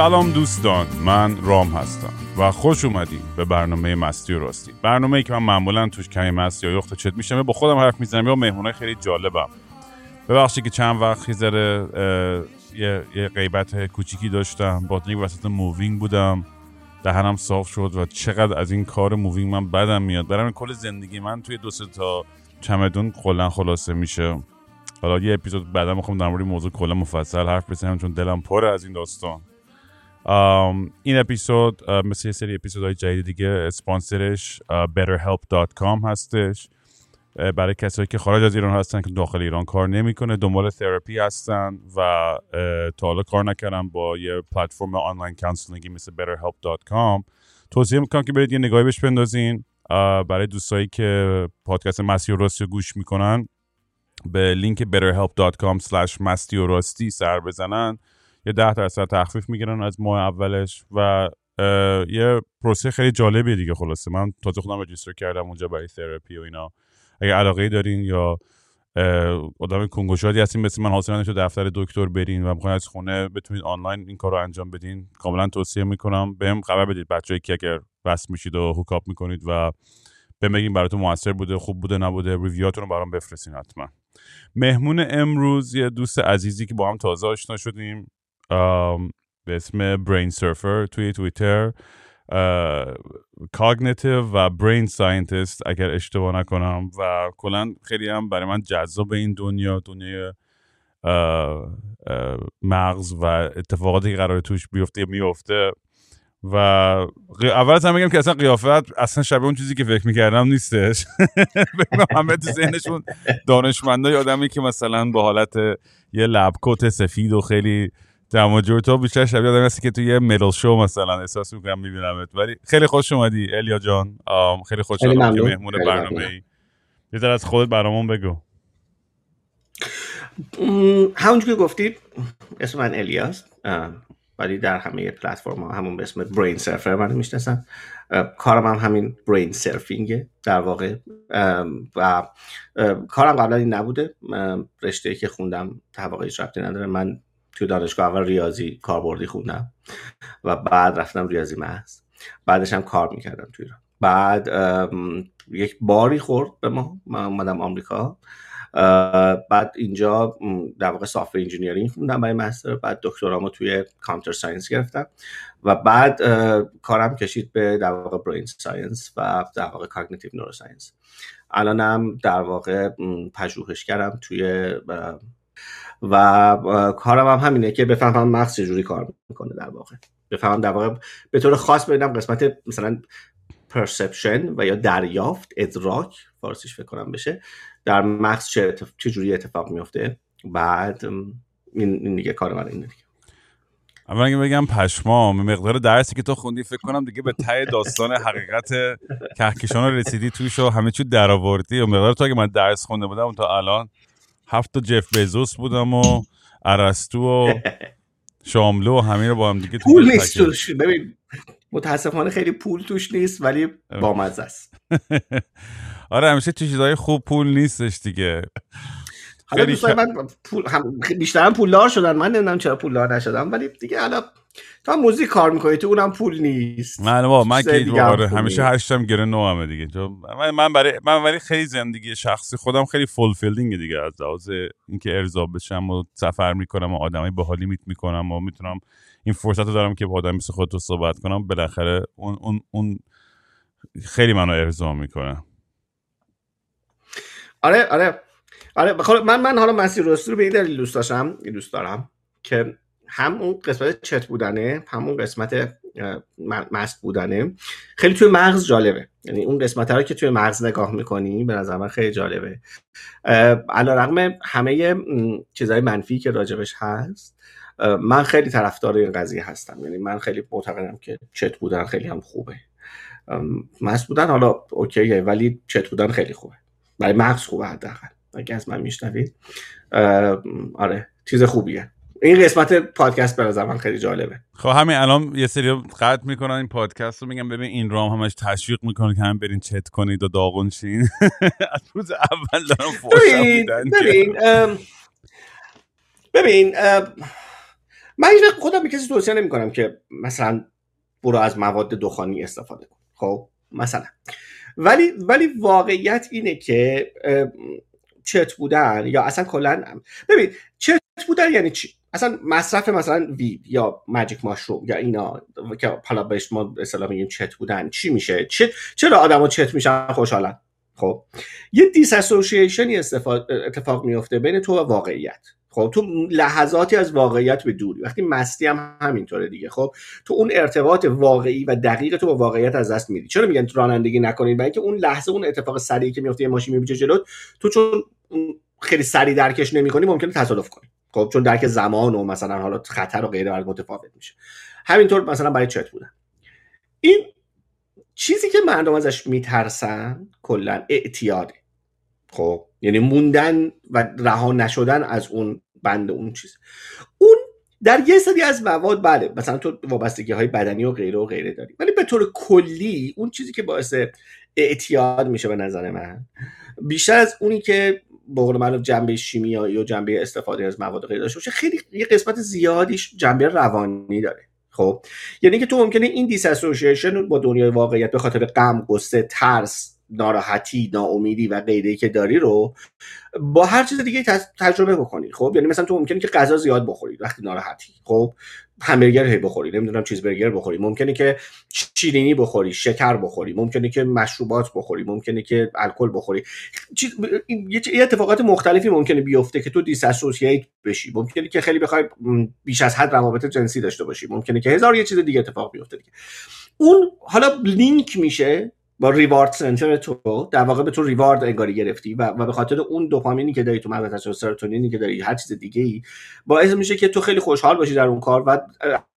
سلام دوستان من رام هستم و خوش اومدیم به برنامه مستی و راستی. برنامه ای که من معمولا توش کمی مستی یا یه خط چت میشم با خودم حرف می‌زنم یا مهمونای خیلی جالبم. ببخشید که چند وقت خرده یه, یه غیبت کوچیکی داشتم با اینکه وسط moving بودم. دهنم صاف شد و چقدر از این کار moving من بدم میاد. برای کل زندگی من توی دو تا چمدون کلا خلاصه میشه. حالا یه اپیزود بعدا می‌خوام در مورد موضوع کلا مفصل حرف بزنم چون دلم پره از این داستان. این اپیزود مثل یه سری اپیزودهای جدید دیگه اسپانسرش betterhelp.com هستش. برای کسایی که خارج از ایران هستن که داخل ایران کار نمی‌کنه دنبال تراپی هستن و تا حالا کار نکردن با یه پلتفرم آنلاین counseling ی مثل betterhelp.com توصیه می‌کنم که برید یه نگاهی بهش بندازین. برای دوستایی که پادکست مستی و راستی گوش می‌کنن به لینک betterhelp.com slash مستی سر بزنن. یه ده درصد تخفیف می‌گیرن از ماه اولش و یه پروسه خیلی جالبیه دیگه خلاصه. من تازه خودم رجیستر کردم اونجا برای تراپی و اینا. اگه علاقه دارین یا آدم کنگوشادی هستین مثل من حاصل تو دفتر دکتر برین و می‌خواین از خونه بتونید آنلاین این کار رو انجام بدین. کاملا توصیه می‌کنم. بهم خبر بدید بچه‌ای که اگر وصل میشید و هوکاپ می‌کنید و بهم بگین براتون موثر بوده خوب بوده نبوده review اتون رو برام بفرستین حتما. مهمون امروز یه دوست عزیزی که با هم تازه آشنا شدیم. به اسم Brain Surfer توی توییتر. cognitive و brain scientist اگر اشتباه نکنم و کلا خیلی هم برای من جذاب این دنیا دنیای مغز و اتفاقاتی که قرار توش بیفته میفته. و اول از هم بگم که اصلا قیافت اصلا شبیه اون چیزی که فکر می‌کردم نیستش. همه تو ذهنشون دانشمندای آدمی که مثلا با حالت یه لبکوت سفید و خیلی دم جور تو بیشتر شبیه آدمی هستی که تو یه مدل شو مثلا احساس می‌کنم میبینمت. ولی خیلی خوش اومدی الیا جان. خیلی خوش که مهمون برنامه ای یه از خودت برامون بگو. همونجور که گفتی اسم من الیاس ولی در همه پلتفرم ها همون به اسم برین سرفر من می‌شناسن. کارم هم همین برین سرفینگه در واقع. و کارم قبلا این نبوده. رشته که خوندم واقعی ربطی نداره. من تو دانشگاه اول ریاضی کاربردی خوندم و بعد رفتم ریاضی محض. بعدش هم کار می‌کردم توی ایران. بعد یک باری خورد به ما. من اومدم آمریکا. بعد اینجا در واقع software engineering خوندم برای master. بعد دکترامو توی computer science گرفتم. و بعد کارم کشید به در واقع brain science و در واقع cognitive neuroscience الانم در واقع پژوهش کردم توی و کارم هم همینه که بفهمم مغز چجوری کار می‌کنه در واقع. بفهمم در واقع به طور خاص ببینم قسمت مثلا perception و یا دریافت ادراک فارسیش فکر کنم بشه در مغز چه, اتف... چه جوری اتفاق میفته بعد این دیگه کار من اینه دیگه. اما اگه بگم پشمام مقدار درسی که تو خوندی فکر کنم دیگه به ته داستان حقیقت کهکشان رسیدی توش و همه چی درآوردی. و مقدار تو اگه من درس خونده بودم تا الان هفت تا جف بزوس بودم و ارسطو و شاملو و همه رو با هم دیگه پول نیست توش. ببین متاسفانه خیلی پول توش نیست ولی بامزه است. آره همیشه تو چیزهای خوب پول نیستش دیگه. حالا دوستان من پول هم بیشتر هم پولدار شدن. من نمی‌دونم چرا پولدار نشدم ولی دیگه حالا تا موزیک کار می‌کنی تو اونم پول نیست. من با من که آره همیشه هشتم گره نو همه دیگه من برای من برای خیلی زندگی شخصی خودم خیلی فولفیلینگ دیگه از لحاظ اینکه ارضا بشم و سفر می‌کنم و آدمای باحالی میت می‌کنم و می‌تونم این فرصت رو دارم که با آدم مثل خودتو صحبت کنم بالاخره اون اون اون خیلی منو ارضا می‌کنه. آره آره. آره من من حالا مسیر راستی رو به این دلیل دوست داشتم دوست دارم که هم اون قسمت چت بودنه همون قسمت مست بودنه. خیلی توی مغز جالبه. یعنی اون قسمت رو که توی مغز نگاه می‌کنی به نظر من خیلی جالبه. علا رقم همه چیزهای منفی که راجبش هست من خیلی طرفدار این قضیه هستم. یعنی من خیلی معتقدم که چت بودن خیلی هم خوبه. مست بودن حالا اوکیه ولی چت بودن خیلی خوبه. برای مغز خوبه حداقل. اگه از من میشنوید. آره چیز خوبیه. این قسمت پادکست به من خیلی جالبه. خب همین الان یه سری قطع می‌کنن این پادکست رو میگم ببین این رام همش تشویق می‌کنه که هم برین چت کنید و داغون شین. از روز اول دارم ببین ببین ببین من خودم به کسی توصیه نمی کنم که مثلا برو از مواد دخانی استفاده کن. خب مثلا. ولی ولی واقعیت اینه که چت بودن یا اصلا کلا ببین چت بودن یعنی چی؟ اصلا مصرف مثلا وید یا ماجیک ماشروم یا اینا که حالا بهش ما اصطلاح میگیم چت بودن چی میشه؟ چت چرا آدما چت میشن؟ خوشحالن. خب یه دیس اتفاق میفته بین تو و واقعیت. خب تو لحظاتی از واقعیت به دوری وقتی مستی هم همینطوره دیگه. خب تو اون ارتباط واقعی و دقیق تو با واقعیت از دست میدی. چرا میگن رانندگی نکنید؟ برای اینکه اون لحظه اون اتفاق سریعی که میفته یه ماشین میبیچه جلوت تو چون خیلی سریع درکش نمی‌کنی ممکنه تصادف کنی. خب چون درک زمان و مثلا حالا خطر و غیره متفاوت میشه. همینطور مثلا برای چت بودن. این چیزی که مردم ازش میترسن کلا اعتیاده. خب یعنی موندن و رها نشدن از اون بند اون چیز. اون در یه سری از مواد بله مثلا تو وابستگی های بدنی و غیره و غیره داری. ولی به طور کلی اون چیزی که باعث اعتیاد میشه به نظر من بیشتر از اونی که به قول معروف جنبه شیمیایی و جنبه استفاده از مواد غیر داشته باشه خیلی یه قسمت زیادیش جنبه روانی داره. خب یعنی که تو ممکنه این دیس با دنیای واقعیت به خاطر غم قصه ترس ناراحتی ناامیدی و غیره که داری رو با هر چیز دیگه تجربه بکنی. خب؟ یعنی مثلا تو ممکنه که غذا زیاد بخوری وقتی ناراحتی. خب؟ همبرگر هی بخوری نمی‌دونم چیز برگر بخوری. ممکنه که شیرینی بخوری شکر بخوری. ممکنه که مشروبات بخوری. ممکنه که الکل بخوری. چیز یه اتفاقات مختلفی ممکنه بیفته که تو دیساسوسییت بشی. ممکنه که خیلی بخوای بیش از حد روابط جنسی داشته باشی. ممکنه که هزار یه چیز دیگه اتفاق بیفته دیگه. اون حالا لینک میشه. با ریوارد سنتر تو در واقع به تو ریوارد انگاری گرفتی و, و به خاطر اون دوپامینی که داری تو مغزت و سروتونینی که داری هر چیز دیگه ای باعث میشه که تو خیلی خوشحال باشی در اون کار و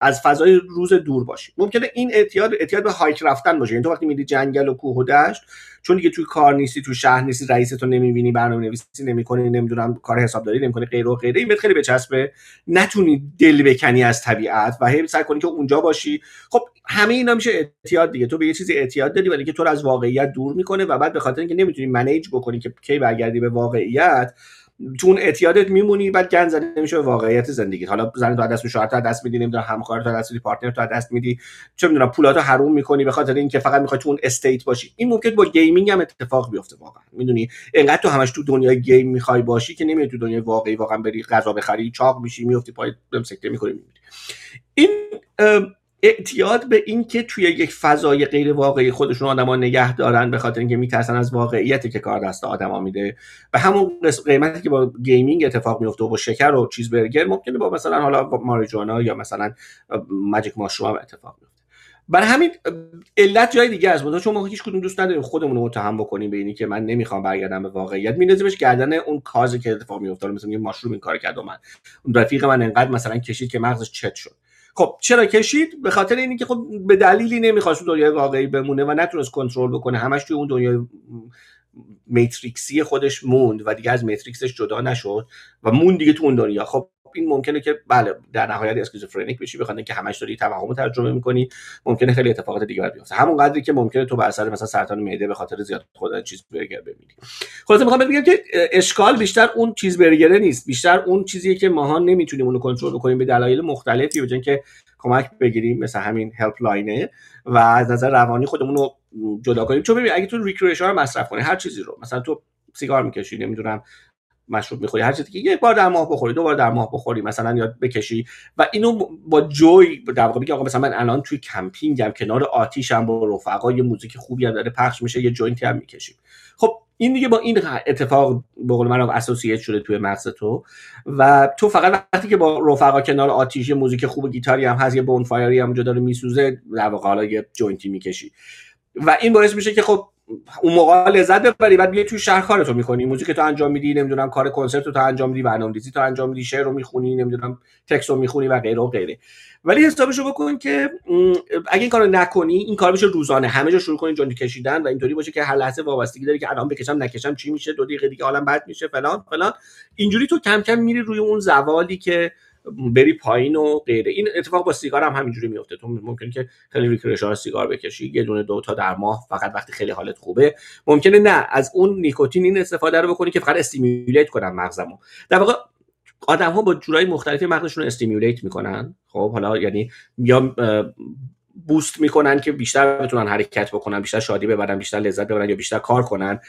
از فضای روز دور باشی. ممکنه این اعتیاد اعتیاد به هایک رفتن باشه. یعنی تو وقتی میری جنگل و کوه و دشت چون دیگه توی کار نیستی تو شهر نیستی رئیس تو نمی‌بینی برنامه نویسی نمی‌کنی نمی‌دونم کار حسابداری نمی‌کنی غیره و غیره این خیلی بچسبه. نتونی دل بکنی از طبیعت و هی سعی کنی که اونجا باشی. خب همه اینا میشه اعتیاد دیگه. تو به یه چیزی اعتیاد داری ولی که تو از واقعیت دور می‌کنه و بعد به خاطر اینکه نمی‌تونی manage بکنی که کی برگردی به واقعیت تو اون اعتیادت میمونی بعد گند زده نمیشه به واقعیت زندگی حالا زن تو دست شوهر تو دست میدی نمی‌دونم همکار تو دست میدی partner تو دست میدی. چه می‌دونم پولاتو حروم می‌کنی به خاطر اینکه فقط می‌خوای تو اون state باشی. این ممکن با gaming هم اتفاق بیفته واقعا. می‌دونی؟ انقدر تو همش تو دنیای game می‌خوای باشی که نمیای تو دنیای واقعی واقعا بری غذا بخری چاق میشی میفتی پای سکته می‌کنی این اعتیاد به این که توی یک فضای غیر واقعی خودشون آدما نگه دارن به خاطر اینکه میترسن از واقعیتی که کار دست آدما میده. و همون قیمتی که با gaming اتفاق میفته و با شکر و چیز برگر ممکنه با مثلا حالا با marijuana یا مثلا magic mushroom اتفاق میفته. برای همین علت جای دیگه است منتها چون ما هیچ کدوم دوست نداریم خودمون رو متهم بکنیم به اینی که من نمی‌خوام برگردم به واقعیت. میندازیمش گردن اون cause ی که اتفاق میفته مثلا یه mushroom این کار کرد و من. رفیق من انقدر مثلا کشید که مغزش چت شد. خب چرا کشید؟ به خاطر اینی که خب به دلیلی نمی‌خواست دنیای واقعی بمونه و نتونست کنترل بکنه. همش توی اون دنیای Matrix ی خودش موند و دیگه از Matrix ش جدا نشد و موند دیگه تو اون دنیا. خب این ممکنه که بله در نهایت schizophrenic بشی بخاطر که همش داری توهم ترجمه می‌کنی ممکنه خیلی اتفاقات دیگه بر بیفته. همون قدری که ممکنه تو بر اثر مثلا سرطان معده به خاطر زیاد خودت چیز برگر ببینی. خلاص می‌خوام بگم که اشکال بیشتر اون چیز برگره نیست. بیشتر اون چیزیه که ماها نمی‌تونیم اونو کنترل بکنیم به دلایل مختلفی بجن که کمک بگیریم مثل همین help line ه و از نظر روانی خودمون رو جدا کنیم. چون ببین اگه تو recreation رو مصرف کنی هر چیزی رو مثلا تو سیگار می‌کشی نمی‌دونم مشروب می‌خوری. هر چیزی که یک بار در ماه بخوری دو بار در ماه بخوری مثلا یاد بکشی. و اینو با joy در واقع آقا مثلا من الان توی کمپینگم کنار آتیشم با رفقا یه موزیک خوبی هم داره پخش میشه یه joint ی هم می‌کشیم. خب این دیگه با این اتفاق به قول من associate شده توی مغز تو. و تو فقط وقتی که با رفقا کنار آتیش موزیک خوب گیتاری هم هست یه bonfire ی هم اونجا داره میسوزه در واقع حالا یه joint ی می‌کشی. و این باعث میشه که خب اون موقع لذت ببری بعد بیای توی شهر کارتو می‌کنی. موزیک تو انجام میدی نمی‌دونم کار کنسرت تو انجام میدی برنامه‌ریزی تو انجام میدی شعر رو می‌خونی نمی‌دونم text رو می‌خونی و غیره و غیره. ولی حسابشو بکن که اگه این کارو نکنی این کار بشه روزانه. همه جا شروع کنی joint ی کشیدن و اینطوری باشه که هر لحظه وابستگی داری که الان بکشم نکشم چی میشه دو دقیقه دیگه حالم بد میشه فلان فلان. اینجوری تو کم کم میری روی اون زوالی که بری پایین و غیره. این اتفاق با سیگار هم همینجوری میفته تو ممکنه که خیلی recreational سیگار بکشی یه دونه دو تا در ماه فقط وقتی خیلی حالت خوبه. ممکنه نه از اون نیکوتین این استفاده رو بکنی که فقط stimulate کنن مغزمو. در واقع آدم ها با جورای مختلفی مغزشون رو استیمولیت می‌کنن. خب حالا یعنی یا بوست می‌کنن که بیشتر بتونن حرکت بکنن بیشتر شادی ببرن بیشتر لذت ببرن یا بیشتر کار کنن.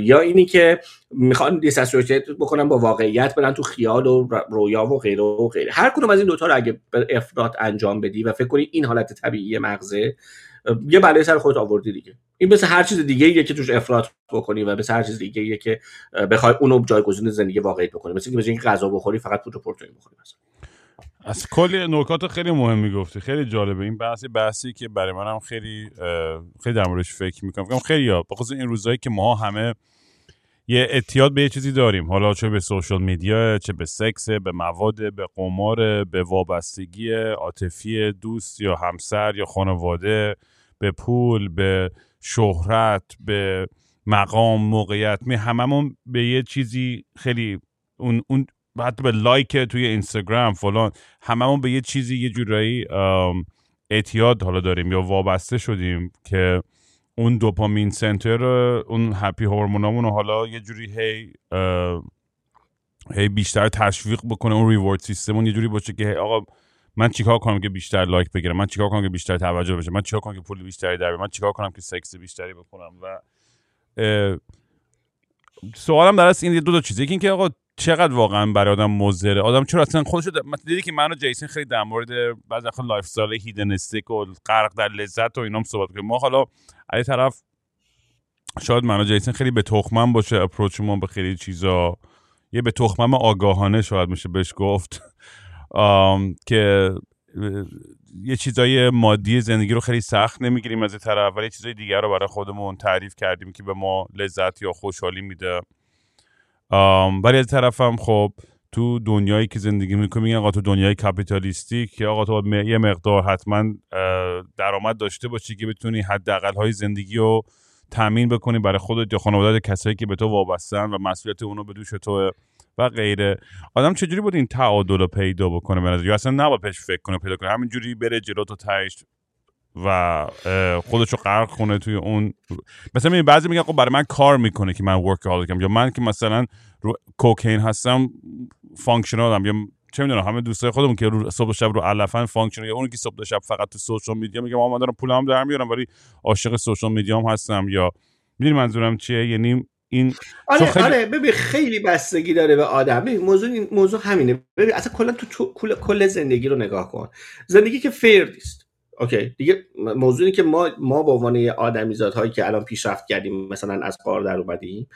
یا اینی که می‌خوان دیساسوسییت بکنن با واقعیت برن تو خیال و رویا و غیره و غیره. هر کدوم از این دوتا رو اگه افراد انجام بدی و فکر کنی این حالت طبیعی مغزه یه بلای سر خودت آوردی دیگه. این مثل هر چیز دیگه یه که توش افراط بکنی و مثل هر چیز دیگه که بخوای اونو جایگزین زندگی واقعی بکنی. مثل اینکه غذا بخوری فقط پروتئین بخوری مثلا. از کلی نکات خیلی مهم می‌گفتی. خیلی جالبه. این بحثی بحثی که برای منم خیلی خیلی در موردش فکر می‌کنم. فکر خیلی ها بخاطر این روزایی که ما همه یه اعتیاد به یه چیزی داریم. حالا چه به سوشال میدیا چه به سکس به مواد به قمار به وابستگی عاطفی دوست یا همسر یا خانواده به پول به شهرت به مقام موقعیت. می هممون به یه چیزی خیلی اون اون حتی به like توی اینستاگرام فلان هممون به یه چیزی یه جورایی اعتیاد حالا داریم یا وابسته شدیم که اون dopamine center اون happy hormone امون رو حالا یه جوری هی هی بیشتر تشویق بکنه اون reward system مون یه جوری باشه که آقا من چیکار کنم که بیشتر like بگیرم؟ من چیکار کنم که بیشتر توجه بشه؟ من چیکار کنم که پول بیشتری در من چیکار کنم که سکس بیشتری بکنم و سوالم در این دو تا چیزه. یکی اینکه آقا چقدر واقعا برای آدم مضره؟ آدم چرا اصلا خودش دیدی که من و جیسن خیلی در مورد بعضی وقت lifestyle hedonistic و غرق در لذت و اینام صحبت کنیم ما حالا از طرف شاید من و جیسن خیلی به تخمم باشه approach ما به خیلی چیزا. یه به تخمم آگاهانه شاید میشه بهش گفت. که یه چیزای مادی زندگی رو خیلی سخت نمی‌گیریم از طرف ولی چیزای دیگر رو برای خودمون تعریف کردیم که به ما لذت یا خوشحالی میده. ولی از طرفم خب تو دنیایی که زندگی می‌کنی میگن آقا تو دنیای کاپیتالیستی که آقا تو یه مقدار حتما درآمد داشته باشی که بتونی حداقل های زندگی رو تامین بکنی برای خودت یا خانواده کسایی که به تو وابستن و مسئولیت اونو به دوش تو و غیره. آدم چجوری بود این تعادل رو پیدا بکنه به یا اصلا نباید پیش فکر کنه پیدا کنه همینجوری بره جلو تو تهش و خودشو غرق کنه توی اون. مثلا بعضی میگن خب برای من کار می‌کنه که من workaholic م یا من که مثلا رو cocaine هستم functional م یا چه می‌دونم همه دوستای خودمون که رو صبح شب رو علفن functional یا اون که صبح شب فقط تو social media میگم من دارم پولم در میارم ولی عاشق social media م هستم. یا می‌دونی منظورم چیه؟ یعنی این آره خیلی... آره ببین خیلی بستگی داره به آدم. ببین موضوع این موضوع همینه. ببین اصلا کلا تو, کل... کل زندگی رو نگاه کن. زندگی که fair نیست okay. دیگه موضوعی که ما ما به عنوان آدمیزاد هایی که الان پیشرفت کردیم مثلا از غار در اومدیم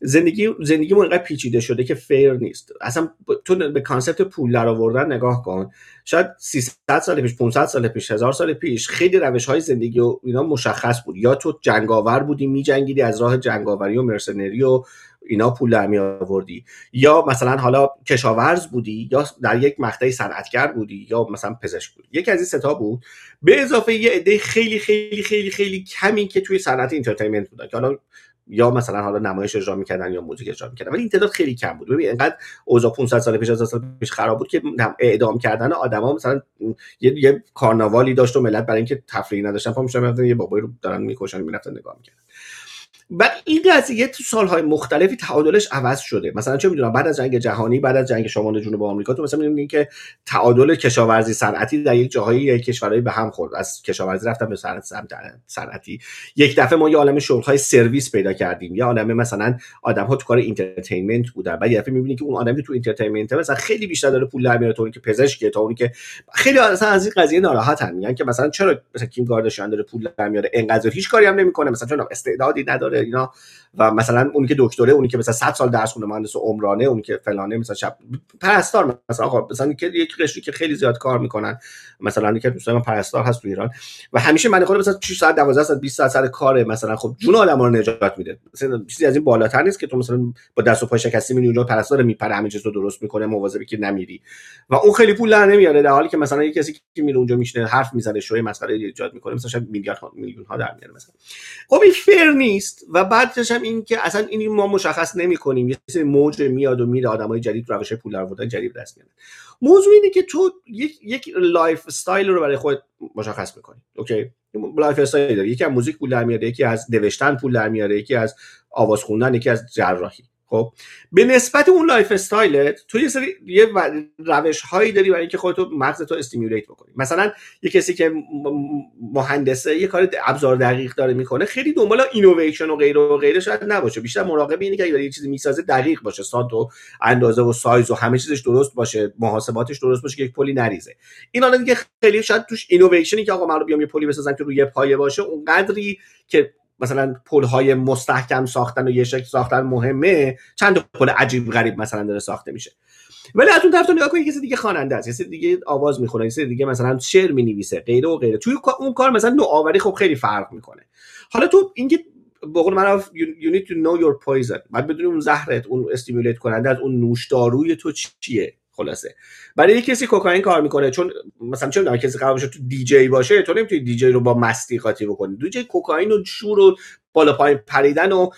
زندگی زندگی انقدر پیچیده شده که fair نیست. اصلا تو به concept پول در آوردن نگاه کن. شاید 300 سال پیش 500 سال پیش هزار سال پیش خیلی روش های زندگی و اینا مشخص بود. یا تو جنگاور بودی میجنگیدی از راه جنگاوری و mercenary و اینا پول در می آوردی؟ یا مثلا حالا کشاورز بودی یا در یک مقطعی صنعتگر بودی یا مثلا پزشک بودی؟ یکی از این سه تا بود. به اضافه یه عده خیلی خیلی خیلی خیلی کمی که توی صنعت entertainment بودن که حالا یا مثلا حالا نمایش اجرا می‌کردن یا موزیک اجرا می‌کردن. ولی این تعداد خیلی کم بود. ببین انقدر اوضاع 500 سال پیش هزار سال پیش خراب بود که اعدام کردن آدما مثلا یه, یه کارناوالی داشت و ملت برای اینکه تفریحی نداشتن پا می‌شدن یه بابایی رو دارن می‌کشن می‌رفتن نگاه می‌کردن. و این قضیه تو سالهای مختلفی تعادلش عوض شده. مثلا چه می‌دونم بعد از جنگ جهانی بعد از جنگ شمال جنوب آمریکا تو مثلا می‌بینید که تعادل کشاورزی صنعتی در یک جاهایی کشورهایی به هم خورد. از کشاورزی رفتن به صنعت صنعتی. یک دفعه ما یه عالم های سرویس پیدا کردیم. یه عالم مثلا آدم ها تو کار entertainment بودن. بعد یه دفعه می‌بینید که اون آدمی تو entertainment مثلا خیلی بیشتر داره پول در میاره تا که پزشکه تا اونی که خیلی اصلا از این قضیه ناراحتن. میگن که مثلا چرا مثلا کیم کارداشیان داره پول در میاره؟ انقدر هیچ کاری هم نمی‌کنه. مثلا چون استعدادی نداره. داره اینا. و مثلا اونی که دکتره اونی که مثلا 100 سال درس خونده مهندس عمرانه اونی که فلانه مثلا شب پرستار مثلا. آقا مثلا که یک قشری که خیلی زیاد کار می‌کنن مثلا که دوستان من پرستار هست تو ایران. و همیشه من خود مثلا 6 ساعت 12 ساعت 20 ساعت سر کاره مثلا خب جون آدم رو نجات میده. مثلا چیزی از این بالاتر نیست که تو مثلا با دست و پای شکسته میری اونجا پرستار میپره همه چیز رو درست می‌کنه مواظبی که نمیری. و اون خیلی پول در نمیاره در حالی که مثلا یه کسی که میره اونجا میشینه حرف می‌زنه شوی مسخره ایجاد می‌کنه مثلا شاید میلیارد میلیون ها در میاره مثلا. خب این فر نیست. و بعدش هم این که اصلا این ما مشخص نمی کنیم یه سری موج میاد و میره آدمای جدید روش پول در جدید دست میارن موضوع اینه که تو یک یک lifestyle رو برای خود مشخص می‌کنی. okay؟ lifestyle داری. یکی از موزیک پول در میاره یکی از نوشتن پول در میاره یکی از آواز خوندن یکی از جراحی. خب به نسبت اون lifestyle ت تو یه سری یه روش هایی داری برای اینکه خودتو مغز تو stimulate بکنی. مثلا یه کسی که مهندسه یه کار ابزار دقیق داره می‌کنه خیلی دنبال اینویشن و غیره و غیره شاید نباشه. بیشتر مراقب اینه که اگه یه چیزی می‌سازه دقیق باشه. سانت و اندازه و سایز و همه چیزش درست باشه. محاسباتش درست باشه که یک پلی نریزه. این حالا دیگه خیلی شاید توش اینویشنی که آقا من رو بیام یه پلی بسازم که روی پایه باشه اونقدری که مثلا پل های مستحکم ساختن و یه شکل ساختن مهمه چند پل عجیب غریب مثلا داره ساخته میشه. ولی از اون طرف تو نگاه کنی کسی دیگه خواننده است کسی دیگه آواز می‌خونه کسی دیگه مثلا شعر می‌نویسه غیره و غیره. توی اون کار مثلا نوآوری خب خیلی فرق می‌کنه. حالا تو اینکه به قول من you need to know your poison. بعد بدونی اون زهرت اون stimulate کننده از اون نوشداروی تو چیه؟ خلاصه. برای کسی کوکائین کار می‌کنه چون مثلا چه می‌دونم کسی قرار باشه تو دیجی باشه تو نمی‌تونی دیجی رو با مستی قاطی بکنی. دیجی کوکائین و شور و بالا پایین پریدن و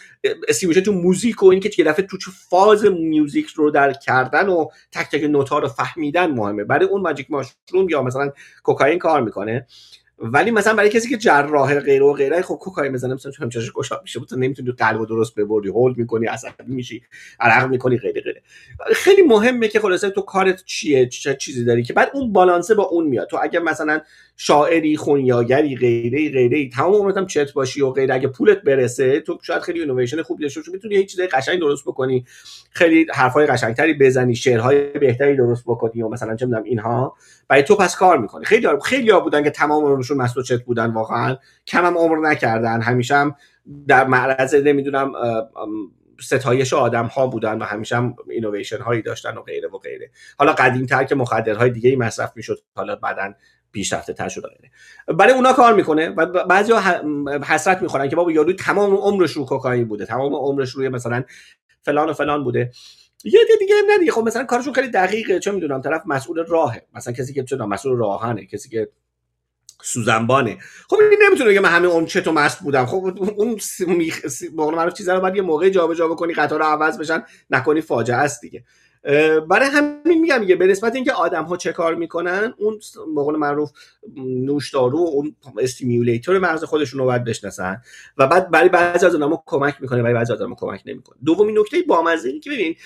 stimulation تو موزیک و اینکه یه دفعه تو فاز music رو در کردن و تک تک نوتا رو فهمیدن مهمه. برای اون magic mushroom یا مثلا کوکائین کار می‌کنه. ولی مثلا برای کسی که جراح غیر و غیره خب کوکائین بزنه مثلا چون همچنانش گشاد میشه تو نمی‌تونی قلب درست ببری هولد می‌کنی عصبی میشی عرق می‌کنی غیره غیره. خیلی مهمه که خلاصه تو کارت چیه چه چیزی داری که بعد اون بالانسه با اون میاد. تو اگه مثلا شاعری خونیاگری غیره غیره تمام عمرت هم چت باشی و غیره اگه پولت برسه تو شاید خیلی اینویشن خوب داشته باشی می‌تونی یه چیز قشنگ درست بکنی. خیلی حرفای قشنگتری بزنی شعرهای بهتری درست بکنی و مثلا چه می‌دونم اینها. برای تو پس کار می‌کنه. خیلی خیلی بودن که تمام عمرشون مست چت بودن واقعا. کم هم عمر نکردن. همیشه هم در معرض نمی‌دونم ستایش آدم ها بودن و همیشه هم اینویشن هایی داشتن و غیره و غیره. حالا قدیم تر که مخدرهای دیگه ای مصرف می‌شد حالا بعدا پیشرفته تر شده برای اونا کار می‌کنه و بعضی حسرت می‌خورن که بابا یارو تمام عمرش رو کوکائین بوده. تمام عمرش روی مثلا فلان و فلان بوده. یه دیگه هم ندیگه. خب مثلا کارشون خیلی دقیقه. چه می‌دونم طرف مسئول راهه. مثلا کسی که چه مسئول راه‌آهنه. کسی که سوزنبانه. خب این نمی‌تونه بگه من همه اون چه تو مست بودم. خب اون میخ... معروف چیزا رو باید یه موقع جابجا بکنی قطار عوض بشن نکنی فاجعه است دیگه. برای همین میگم میگه به نسبت اینکه آدم ها چه کار می‌کنن اون به قول معروف نوشدارو اون stimulator مغز خودشون رو باید بشناسن. و بعد برای بعضی از اونها کمک می‌کنه برای بعضی از اونها کمک نمی‌کنه. دومین نکته بامزه که ببین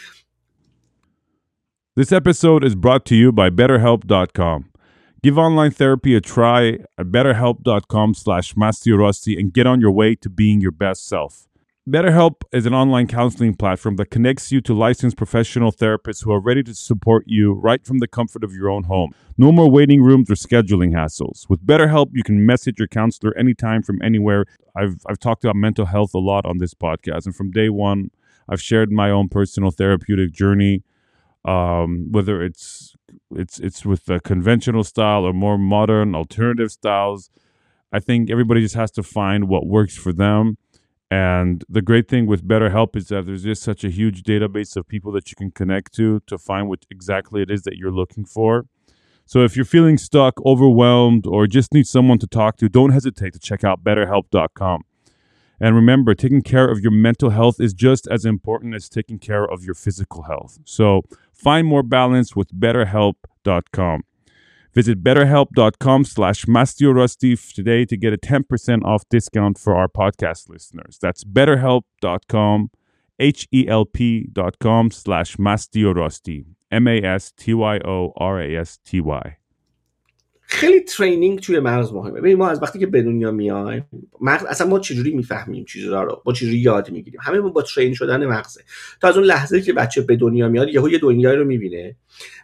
This episode is brought to you by BetterHelp.com. Give online therapy a try at betterhelp.com slash mastiorossi and get on your way to being your best self. BetterHelp is an online counseling platform that connects you to licensed professional therapists who are ready to support you right from the comfort of your own home. No more waiting rooms or scheduling hassles. With BetterHelp, you can message your counselor anytime from anywhere. I've, I've talked about mental health a lot on this podcast, and from day one, I've shared my own personal therapeutic journey. Um, whether it's it's it's with the conventional style or more modern alternative styles, I think everybody just has to find what works for them and the great thing with BetterHelp is that there's just such a huge database of people that you can connect to to find what exactly it is that you're looking for. So if you're feeling stuck, overwhelmed, or just need someone to talk to, don't hesitate to check out betterhelp.com. And remember, taking care of your mental health is just as important as taking care of your physical health. So find more balance with betterhelp.com. Visit betterhelp.com slash mastiorusty today to get a 10% off discount for our podcast listeners. That's betterhelp.com, H-E-L-P dot com slash mastiorusty, M-A-S-T-Y-O-R-A-S-T-Y. خیلی ترینینگ توی مغز مهمه. ببین ما از وقتی که به دنیا میایم مغز اصلا ما چجوری می‌فهمیم چیزا رو؟ با چجوری یاد می‌گیریم؟ همه با ترین شدن مغزه. تا از اون لحظه که بچه به دنیا میاد یهو یه دنیایی رو می‌بینه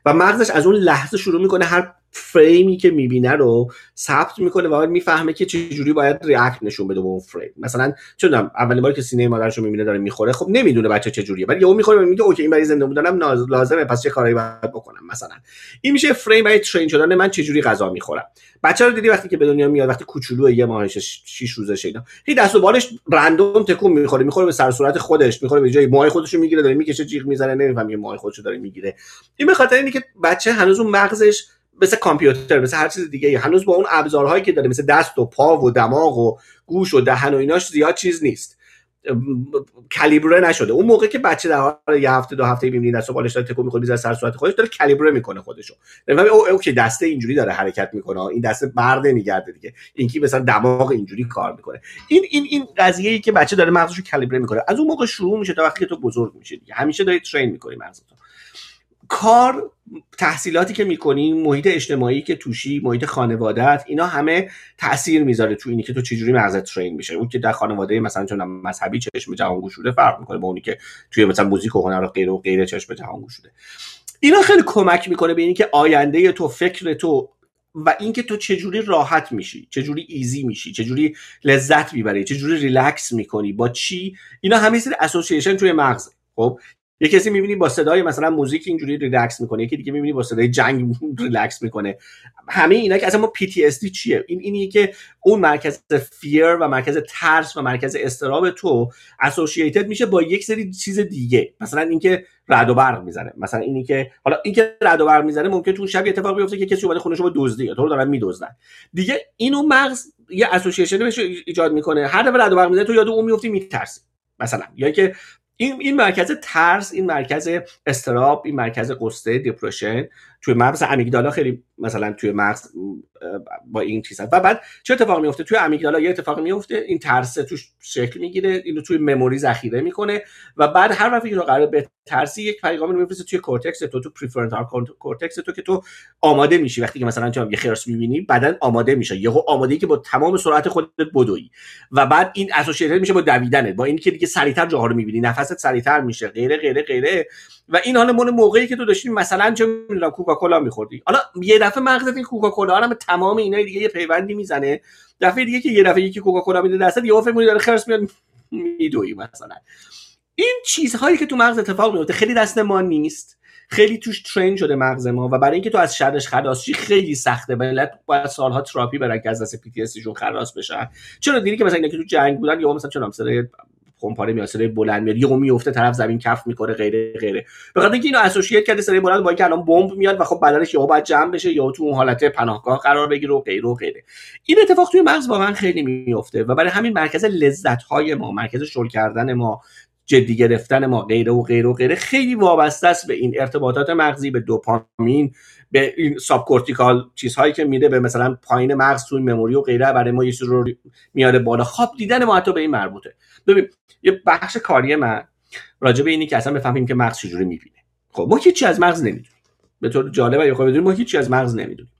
و مغزش از اون لحظه شروع می‌کنه هر فریمی که می‌بینه رو ثبت می‌کنه و می‌فهمه که چجوری باید ریاکت نشون بده به اون فریم مثلا چون اولین باری که سینه مادرش رو می‌بینه داره می‌خوره خب نمی‌دونه بچه چجوریه. ولی یهو می‌خوره میگه اوکی این برای زنده بودنم لازمه پس چه کارایی باید بکنم؟ مثلا. این میشه فریم برای ترین شدن من چجوری غذا می‌خورم. بچه رو دیدی وقتی که به دنیا میاد وقتی کوچولو یه ماهش 6 روزشه اینا. هی دست و بالش رندوم تکون می‌خوره می‌خوره به سر صورت خودش می‌خوره به جای ماه خودش رو می‌گیره داره می‌کشه جیغ می‌زنه نمیفهم یه ماه خودش رو داره می‌گیره. این به خاطر اینه که بچه هنوز اون مغزش مثل کامپیوتر مثل هر چیز دیگه هنوز با اون ابزارهایی که داره مثل دست و پا و دماغ و گوش و دهن و ایناش زیاد چیز نیست. کالیبره نشده. اون موقع که بچه در حال یه هفته دو هفته می‌بینی دست و بالش داره تکون می‌خوره سر صورت خودش داره کالیبره می‌کنه خودشو. او اوکی دسته اینجوری داره حرکت می‌کنه این دسته برد نمیگرده دیگه. اینکه مثلا دماغ اینجوری کار می‌کنه. این این این قضیه ای که بچه داره مغزشو کالیبره می‌کنه از اون موقع شروع میشه تا وقتی تو بزرگ میشه دیگه. همیشه داری ترین می‌کنی مغزتو. کار تحصیلاتی که می‌کنی محیط اجتماعی که توشی محیط خانوادت اینا همه تاثیر می‌ذاره تو اینی که تو چجوری مغزت ترین میشه. اون که در خانواده مثلا چون مذهبی چشم جهان گشوده فرق می‌کنه با اونی که توی مثلا موزیک و هنر و غیره و غیره چشم جهان گشوده. اینا خیلی کمک می‌کنه به اینکه آینده تو فکر تو و اینکه تو چجوری راحت میشی چجوری easy میشی چجوری لذت می‌بری چجوری ریلکس می‌کنی با چی؟ اینا همه سری association توی مغز. خب؟ یه کسی می‌بینی با صدای مثلا موزیک اینجوری ریلکس می‌کنه یکی دیگه می‌بینی با صدای جنگ ریلکس می‌کنه. همه اینا که اصلا ما PTSD چیه؟ این اینیه که اون مرکز fear و مرکز ترس و مرکز اضطراب تو associated میشه با یک سری چیز دیگه. مثلا اینکه رعد و برق می‌زنه. مثلا اینی که حالا اینکه رعد و برق می‌زنه ممکن تو شب اتفاق بیفته که کسی اومده خونش رو دزدی. تو رو دارن میدزدن. دیگه اینو مغز یه association ایجاد می‌کنه. هر دفعه رعد و برق می‌زنه تو یاد اون میفتی میترسی. مثلا. یا که این این مرکز ترس این مرکز اضطراب این مرکز غصه depression توی مغز amygdala خیلی مثلا توی مغز با این چیز و بعد چه اتفاقی میفته توی amygdala یه اتفاقی میفته این ترس توش شکل می‌گیره اینو توی memory ذخیره می‌کنه و بعد هر وقتی رو قرار به ترسی یک پیغامی رو میفرسته توی کورتکس تو تو prefrontal cortex تو که تو آماده میشی. وقتی که مثلا چون یه خرس می‌بینی بدن آماده میشه. یهو آماده که با تمام سرعت خودت بدوی. و بعد این associated میشه با دویدنت. با اینکه دیگه سریعتر جاها رو می‌بینی. نفست سریعتر میشه. غیره غیره غیره. و این حالا مون موقعی که تو داشتی مثلا چه می‌دونم کوکاکولا میخوردی. حالا یه دفعه مغزت این کوکاکولا رو تمام اینا دیگه یه پیوندی می‌زنه. دفعه دیگه که یه دفعه یکی کوکاکولا میده دستت یهو فکر داره خرس میاد میدوی مثلا. این چیزهایی که تو مغز اتفاق میفته خیلی دست ما نیست. خیلی توش ترین شده مغز ما و برای اینکه تو از شرش خلاص شی خیلی سخته. ملت باید سالها تراپی برن که از دست پی تی شون خلاص بشن. چرا دیدی که مثلا اینا که تو جنگ بودن یا مثلا چون مثلا خمپاره میاد صدای بلند میاد یهو میفته طرف زمین کف می‌کنه غیره غیره. به خاطر اینکه اینو اسوسییت کرده صدای بلند با اینکه الان بمب میاد و خب بدنش یهو باید جمع بشه یا تو اون حالت پناهگاه قرار بگیره و غیره و غیره. این اتفاق توی مغز واقعا خیلی میفته و برای همین مرکز لذت های ما مرکز شل کردن ما جدی گرفتن ما غیره و غیره و غیره. خیلی وابسته است به این ارتباطات مغزی به دوپامین به این ساب کورتیکال چیزهایی که میده به مثلا پایین مغز توی مموری و غیره. برای ما یه چیز رو میاره بالا. خواب دیدن ما حتی به این مربوطه. ببین یه بخش کاری من راجع به اینی که اصلا بفهمیم که مغز چجوری می‌بینه. خب ما هیچی از مغز نمی‌دونیم. به طور جالب یا بدونیم ما هیچی از مغز نمی‌دونیم.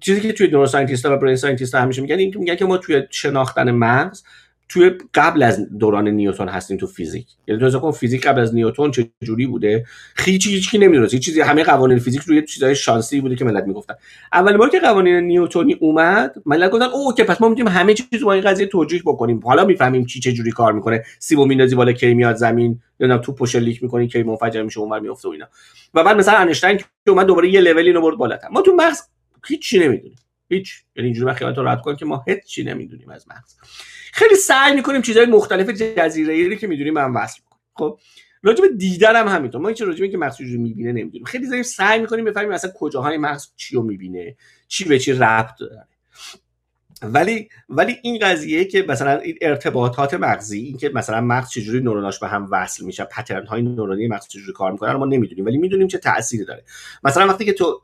چیزی که توی neuroscientist و brain scientist همیشه میگن این میگن که ما توی شناختن مغز توی قبل از دوران نیوتن هستیم تو فیزیک. یعنی تو کن فیزیک قبل از نیوتن چه جوری بوده؟ هیچ هیچ نمی‌دونه هیچ چیزی همه قوانین فیزیک روی چیزای شانسی بوده که ملت می‌گفتن. اول بار که قوانین نیوتنی اومد ملت گفتن او که پس ما می‌تونیم همه چیز با این قضیه توجیه بکنیم. حالا می‌فهمیم چی چه جوری کار می‌کنه. سیبو میندازی بالا کی میاد زمین یا توپو شلیک می‌کنی کی منفجر میشه اونور میفته و اینا. و بعد مثلا انشتین که اومد دوباره یه لولی رو برد بالاتر. ما تو مغز هیچ نمی‌دونیم. هیچ یعنی اینجوری خیالتو راحت کن که ما هیچ نمی‌دونیم از مغز خیلی سعی می‌کنیم چیزهای مختلف جزیره ای که می‌دونیم من وصل کنیم. خب راجع به دیدن هم همینطور. ما هیچ راجع به که مغز رو می‌بینه نمی‌دونیم. خیلی زیاد سعی می‌کنیم بفهمیم مثلا کجاهای مغز چی رو می‌بینه چی به چی ربط داره. ولی ولی این قضیه که مثلا این ارتباطات مغزی این که مثلا مغز چجوری نوروناش به هم وصل میشه پترن های نورونی مغز چجوری کار می‌کنه ما نمی‌دونیم. ولی می‌دونیم چه تأثیری داره. مثلا وقتی که تو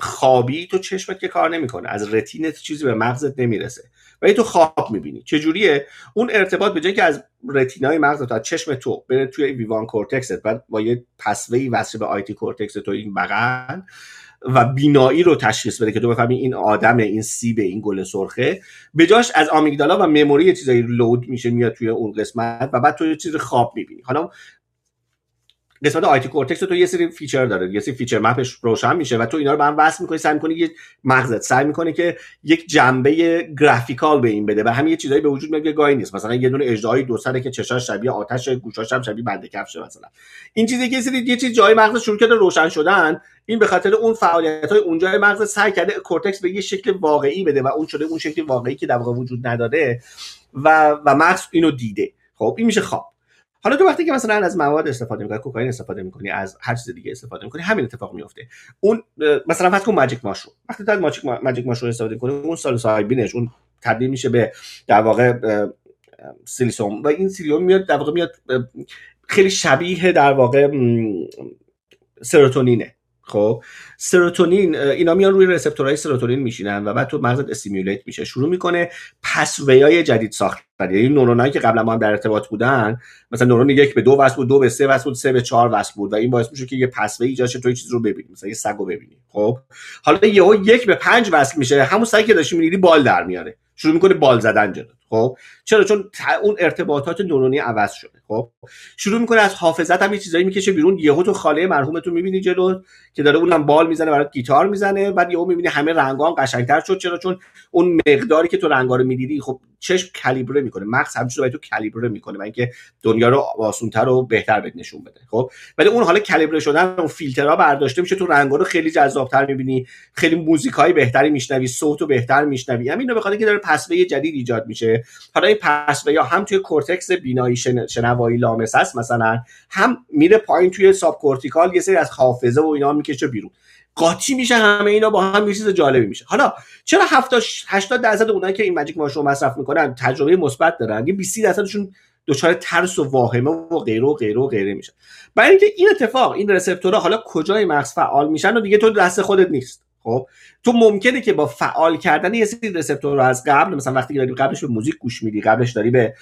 خوابی تو چشمت که کار نمی‌کنه. از رتینت چیزی به مغزت نمی‌رسه. ولی تو خواب می‌بینی. چجوریه؟ اون ارتباط به جای که از retina ی مغز تا چشم تو بره توی V1 cortex ت بعد با یه pathway ی وصل به IT cortex تو این بغل و بینایی رو تشخیص بده که تو بفهمی این آدم این سیب این گل سرخه. به جاش از amygdala و memory چیزایی load میشه میاد توی اون قسمت و بعد تو یه چیز خواب می‌بینی. حالا قسمت IT cortex تو یه سری feature داره یه سری feature map ش روشن میشه و تو اینا رو به هم وصل می‌کنی سعی می‌کنی یه مغزت سعی می‌کنه که یک جنبه graphical به این بده و همین یه چیزایی به وجود میاد که گاهی نیست. مثلا یه دونه اژدهای دو سره که چشاش شبیه آتش گوشاش هم شبیه بند کفشه مثلا. این چیزی که سری یه چیز جای مغز شروع کرده روشن شدن این به خاطر اون فعالیت های اونجای مغز سعی کرده کورتکس به یه شکل واقعی بده و اون شده اون شکل واقعی که در واقع وجود نداره و و مغز اینو دیده. خب این میشه خواب. حالا تو وقتی که مثلا از مواد استفاده می‌کنی کوکائین استفاده می‌کنی از هر چیز دیگه استفاده می‌کنی همین اتفاق میفته اون مثلا فرض کن ماجیک ماشروم وقتی تو ماجیک ماجیک ماشروم استفاده کنی اون سایبینش اون تبدیل میشه به در واقع سیلیسوم و این سیلیوم میاد در واقع میاد خیلی شبیه در واقع سروتونینه خب. سروتونین اینا میان روی رسپتورهای سروتونین میشینن و بعد تو مغزت استیمولیت میشه. شروع می‌کنه پسویای جدید ساختن. یعنی نورونایی که قبلا ما هم در ارتباط بودن مثلا نورون یک به دو وصل بود دو به سه وصل بود سه به چهار وصل بود و این باعث میشه که یه پسوی ایجاد شه تو یه چیز رو ببینی مثلا یه سگو ببینی. خب. حالا یهو یک به پنج وصل میشه. همون سگی که داشتی می‌دیدی بال در میاره. شروع می‌کنه بال زدن جلو. خب؟ چرا؟ چون اون ارتباطات نورونی عوض شده خب؟ شروع می‌کنه از حافظت هم یه چیزایی می‌کشه بیرون. یهو تو خاله مرحومتون می‌بینی جلو که داره اونم بال می‌زنه برات گیتار می‌زنه. بعد یهو می‌بینی همه رنگا هم قشنگتر شد. چرا؟ چون اون مقداری که تو رنگا رو می‌دیدی خب چشم کالیبره می‌کنه. مغز همچون تو کالیبره می‌کنه و اینکه دنیا رو آسونتر و بهتر بهت نشون بده خب؟ ولی اون حالا کالیبره شدن اون فیلترها برداشته میشه. تو رنگا رو خیلی جذابتر می‌بینی. خیلی موزیکای بهتری میشنوی صوت بهتر میشنوی. همین رو بخاطر که داره pathway جدید ایجاد میشه. حالا این pathway یا هم توی کورتکس بینایی شنوایی لامسه‌ست مثلا هم میره پایین توی subcortical یه سری از حافظه و اینا می‌کشه بیرون. قاطی میشه همه اینا با هم یه چیز جالبی میشه. حالا چرا 70 80 درصد اونایی که این ماجیک ماشو مصرف می‌کنن تجربه مثبت دارن؟ یه 20 درصدشون دچار ترس و واهمه و غیره و غیره و غیره میشن. برای اینکه این اتفاق این رسپتورها حالا کجای مغز فعال میشن و دیگه تو دست خودت نیست. خب تو ممکنه که با فعال کردن یه سری رسپتور رو از قبل مثلا وقتی داری قبلش به موزیک گوش میدی قبلش داری به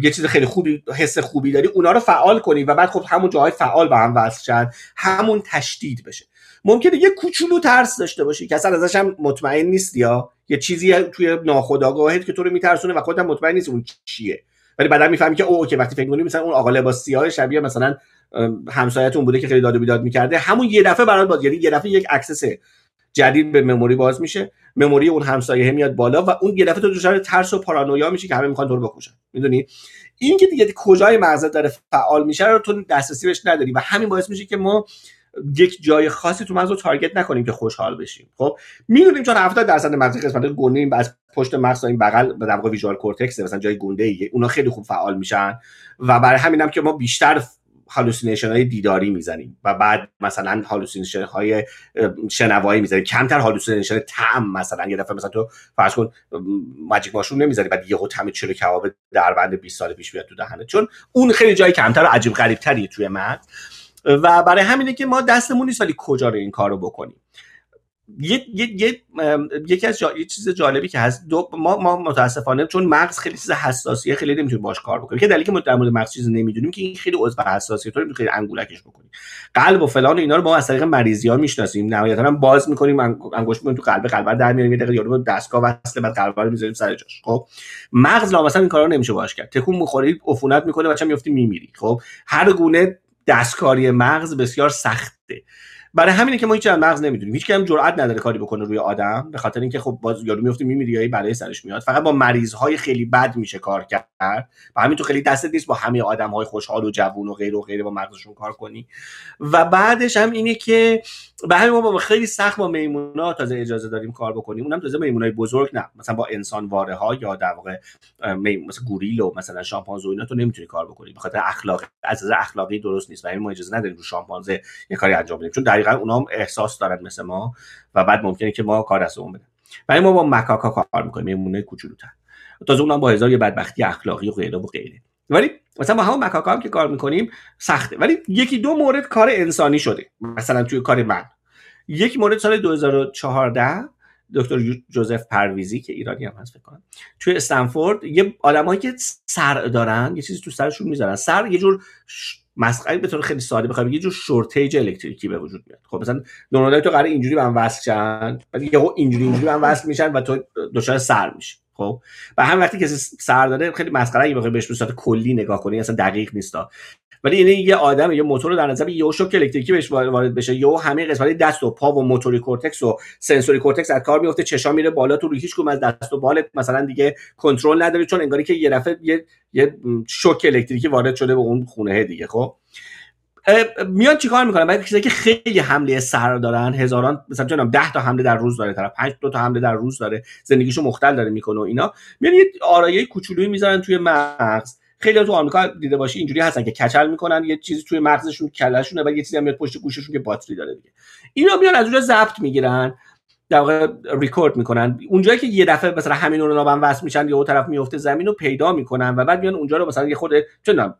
یه چیز خیلی خوبی حس خوبی داری اونا رو فعال کنی و بعد خب همون جاهای فعال با هم وصل شن همون تشدید بشه. ممکنه یه کوچولو ترس داشته باشی که اصلا ازش هم مطمئن نیستی یا؟ یه چیزی توی ناخودآگاهت که تو رو میترسونه و خودت هم مطمئن نیستی اون چیه. ولی بعدا می‌فهمی که او که وقتی فکر کنی مثلا اون آقا لباس سیاه شبیه مثلا همسایتون بوده که خیلی داد و بیداد می‌کرده همون یه دفعه برات باز یعنی یه دفعه یک access جدید به memory باز میشه. memory اون همسایه میاد بالا و اون یه دفعه تو دچار ترس و پارانویا میشی که همه می‌خوان تو رو بکشن. می‌دونی؟ این که دیگه کجای مغزت داره فعال میشه رو تو دسترسی بهش نداری و همین باعث میشه که ما یک جای خاصی تو مغز رو target نکنیم که خوشحال بشیم. خب؟ می‌دونیم چون 70 درصد مغز قسمت گونه از پشت مغز این بغل به واقع visual cortex مثلا جای گنده ای اونا خیلی خوب فعال میشن و برای همینم که ما بیشتر hallucination های دیداری می‌زنیم و بعد مثلا hallucination های شنوایی می‌زنیم. کمتر hallucination طعم مثلا. یه دفعه مثلا تو فرض کن ماجیک ماشروم نمی‌زنی بعد یهو طعم چلو کباب در بند 20 سال پیش بیاد تو دهنت. چون اون خیلی جای کمتر و عجیب غریب تری توی مغز. و برای همینه که ما دستمون نیست ولی کجا رو این کارو بکنیم. یه, یه, یکی از یه چیز جالبی که هست دو ما, ما متاسفانه چون مغز خیلی چیز حساسیه خیلی نمی‌تونیم باش کار بکنیم. که دلیلی که ما در مورد مغز چیزی نمی‌دونیم که این خیلی عضو حساسیه. تو خیلی انگولکش بکنیم قلب و فلان و اینا رو ما از طریق مریضی ها می‌شناسیم. نهایتا هم باز می‌کنیم انگشت می‌کنیم تو قلب قلب در میاریم یه دقیقه یارو دستگاه وصله بعد قلب رو می‌ذاریم سر جاش. خب؟ مغز لا مثلا این کارا نمیشه باش کرد. تکون می‌خوری عفونت می‌کنه بچا میفتی میمیری. خب؟ هر گونه دستکاری مغز بسیار سخته. برای همینه که ما هیچ مغز نمی‌دونیم. هیچ هم جرئت نداره کاری بکنه روی آدم به خاطر اینکه خب باز یارو میفته میمیری یا برای سرش میاد. فقط با مریض های خیلی بد میشه کار کرد. و همین تو خیلی دست نیست با همه آدم های خوشحال و جوون و غیر و غیره با مغزشون کار کنی. و بعدش هم اینه که به همین ما خیلی سخت با میمونا تازه اجازه داریم کار بکنیم. اونم تازه میمونای بزرگ نه. مثلا با انسان واره ها یا در واقع مثلا گوریل و مثلا شامپانزه و اینا تو نمی‌تونی کار بکنی. به خاطر اخلاق از اخلاقی درست نیست و همین ما اجازه نداریم رو شامپانزه یه کاری انجام بدیم. چون دقیقا اونا هم احساس دارن مثل ما و بعد ممکنه که ما کار از اون بدیم. ولی ما با مکاکا کار می‌کنیم میمونه کوچولوتر. تازه اونم با هزار یه بدبختی اخلاقی و غیره و غیره. ولی مثلا با همون مکاکا هم که کار می‌کنیم سخته. ولی یکی دو مورد کار انسانی شده. مثلا توی کار من. یک مورد سال 2014 دکتر جوزف پرویزی که ایرانی هم هست فکر کنم توی استنفورد یه آدمایی که سر دارن یه چیزی تو سرشون می‌ذارن. سر یه جور مسخره به طور خیلی ساده بخوام یه جور شورتیج الکتریکی به وجود میاد. خب مثلا نورونای تو قرار اینجوری به هم وصل شن بعد یهو اینجوری اینجوری به هم وصل میشن و تو دچار صرع میشی. خب؟ و هم وقتی کسی صرع داره خیلی مسخره اگه بخوای بهش به کلی نگاه کنی اصلا دقیق نیست. ولی اینه یه آدم یه موتور رو در نظر یه شوک الکتریکی بهش وارد بشه. یه همه قسمت دست و پا و motor cortex و sensory cortex از کار میفته چشا میره بالا تو روی هیچ از دست و بالت مثلا دیگه کنترل نداره چون انگاری که یه دفعه یه یه شوک الکتریکی وارد شده به اون خونه دیگه خب؟ میان چیکار می‌کنن؟ بعد کسایی که خیلی حمله صرع دارن هزاران مثلا چون 10 تا حمله در روز داره طرف 5 دو تا حمله در روز داره زندگیشو مختل داره می‌کنه و اینا. میان یه آرایه کوچولویی می‌ذارن توی مغز. خیلی تو آمریکا دیده باشی اینجوری هستن که کچل می‌کنن یه چیزی توی مغزشون کلهشونه و یه چیزی هم میاد پشت گوششون که باتری داره دیگه. اینا میان از اونجا ضبط می‌گیرن در واقع ریکورد می‌کنن. اونجایی که یه دفعه مثلا همین رو هم وصل میشن یه طرف میفته زمین رو پیدا می‌کنن و بعد میان اونجا رو مثلا یه خود چون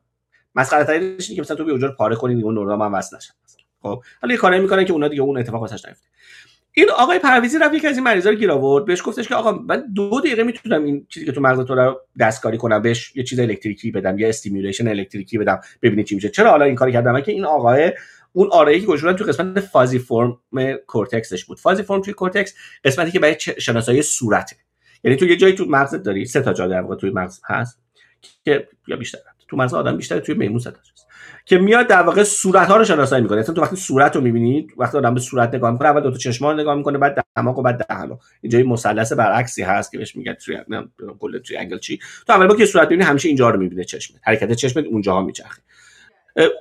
مسخره ترینش که مثلا تو اونجا رو پاره کنی اون نورون هم وصل نشن. خب حالا یه کاری می‌کنن که اونا دیگه اون اتفاق واسش نیفته. این آقای پرویزی رفت یکی از این مریضا رو گیر آورد بهش گفتش که آقا من دو دقیقه می‌تونم این چیزی که تو مغز تو رو دستکاری کنم بهش یه چیز الکتریکی بدم یا stimulation الکتریکی بدم ببینید چی میشه. چرا حالا این کاری کردم که این آقای اون آرایه‌ای که گذاشتن تو قسمت fusiform کورتکسش بود. fusiform توی کورتکس قسمتی که برای شناسایی صورته. یعنی تو یه جایی تو مغزت داری سه تا جا در واقع توی مغز هست که یا بیشتر تو مغز آدم بیشتر توی میمون سه که میاد در واقع صورت ها رو شناسایی می‌کنه. مثلا تو وقتی صورت رو می‌بینید وقتی آدم به صورت نگاه می‌کنه اول دو تا چشم رو نگاه می‌کنه بعد دماغ و بعد دهن اینجا یه مثلث برعکسی هست که بهش میگن tri کل triangle چی. تو اول با که صورت ببینی همیشه اینجا رو می‌بینه چشم حرکت چشم اونجاها میچرخه.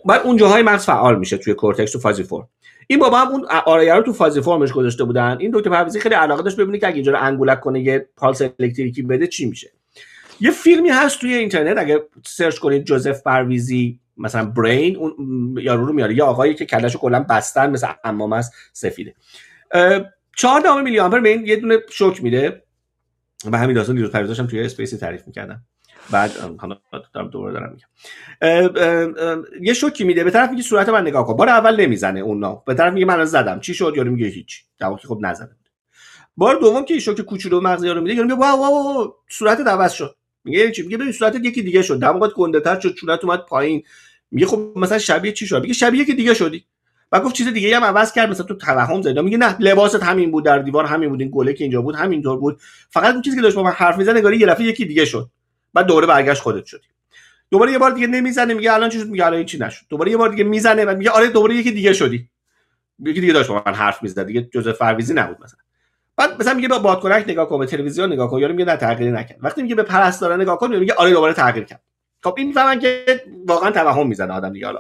بعد اونجاهای مغز فعال میشه توی کورتکس و fusiform. این بابا هم اون آرایه رو تو fusiform ش گذاشته بودن. این دکتر پرویزی خیلی علاقه داشت ببینه که اگه اینجا رو انگولک کنه یه پالس الکتریکی بده چی میشه. یه فیلمی هست توی اینترنت اگه search کنید جوزف پرویزی مثلا برین اون یارو رو میاره. یا آقایی که کله‌شو کلا بستن مثل عمامه است سفیده. چهار دام میلی آمپر به این یه دونه شوک میده. و همین داستان دیروز پریزاش توی اسپیسی تعریف می‌کردم. بعد حالا دارم دوباره دارم میگم. یه شوکی میده. به طرف میگه صورت من نگاه کن. بار اول نمی‌زنه اونا. به طرف میگه من زدم. چی شد؟ یارو میگه هیچ. واقع خب نزدم بار دوم که شوک کوچولو مغز یارو میده یارو میگه واو واو. صورت عوض شد. میگه چی؟ میگه ببین صورتت یکی دیگه شد. دماغت گنده تر شد چونت اومد پایین. میگه خب مثلا شبیه چی شد؟ میگه شبیه که دیگه شدی. و گفت چیز دیگه هم عوض کرد مثلا تو توهم زدی. میگه نه لباست همین بود در دیوار همین بود این گله که اینجا بود همینطور بود. فقط اون چیزی که داشت با من حرف می‌زنه نگاری یه دفعه یکی دیگه شد. بعد دوباره برگشت خودت شدی. دوباره یه بار دیگه نمی‌زنه میگه الان چی شد؟ میگه الان چی نشد. دوباره یه بار دیگه می‌زنه و میگه آره دوباره یکی دیگه شدی. یکی دیگه داشت با من حرف می‌زد. دیگه جزء فرویزی نبود مثلا. بعد مثلا میگه به بادکنک نگاه کن به تلویزیون نگاه کن یارو میگه نه تغییر نکرد. وقتی میگه به پرستاره نگاه کن میگه آره دوباره تغییر کرد. خب این می‌فهمن که واقعا توهم می‌زنه آدم دیگه حالا.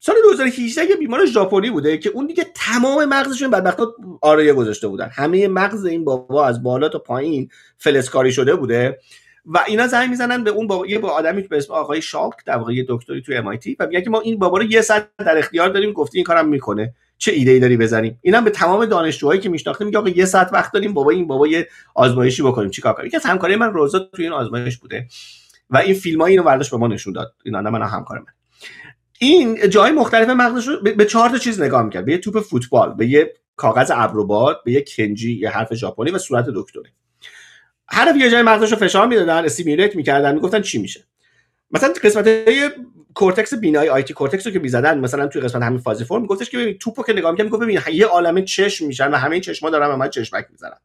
سال 2018 یه بیمار ژاپنی بوده که اون دیگه تمام مغزشون بدبختا آرایه گذاشته بودن. همه مغز این بابا از بالا تا پایین فلسکاری شده بوده و اینا زنگ می‌زنن به اون بابا یه با آدمی به اسم آقای شاک در واقع دکتری تو MIT و میگه که ما این بابا رو یه ساعت در اختیار داریم گفتی این کارم می‌کنه. چه ایده ای داری بزنیم. اینم به تمام دانشجوهایی که میشناخته میگه آقا یه ساعت وقت داریم بابا این بابا یه آزمایشی بکنیم. چیکار کنیم؟ یکی از همکارای من روزا تو این آزمایش بوده و این فیلم اینو برداشت به ما نشون داد. این من همکار من. این جای مختلف مغزش به چهار تا چیز نگاه می‌کرد. به یه توپ فوتبال به یه کاغذ ابروباد به یه کانجی یه حرف ژاپنی و صورت دکتره هر یه جای مغزش رو فشار می‌دادن stimulate می‌کردن می‌گفتن چی میشه. مثلا قسمت کورتکس بینایی IT cortex رو که می‌زدن مثلا توی قسمت همین fusiform میگفتش که ببین توپو که نگاه می‌کنم می‌گفت ببین یه عالمه چشم میشن و همه این چشما دارن من چشمک می‌زنن.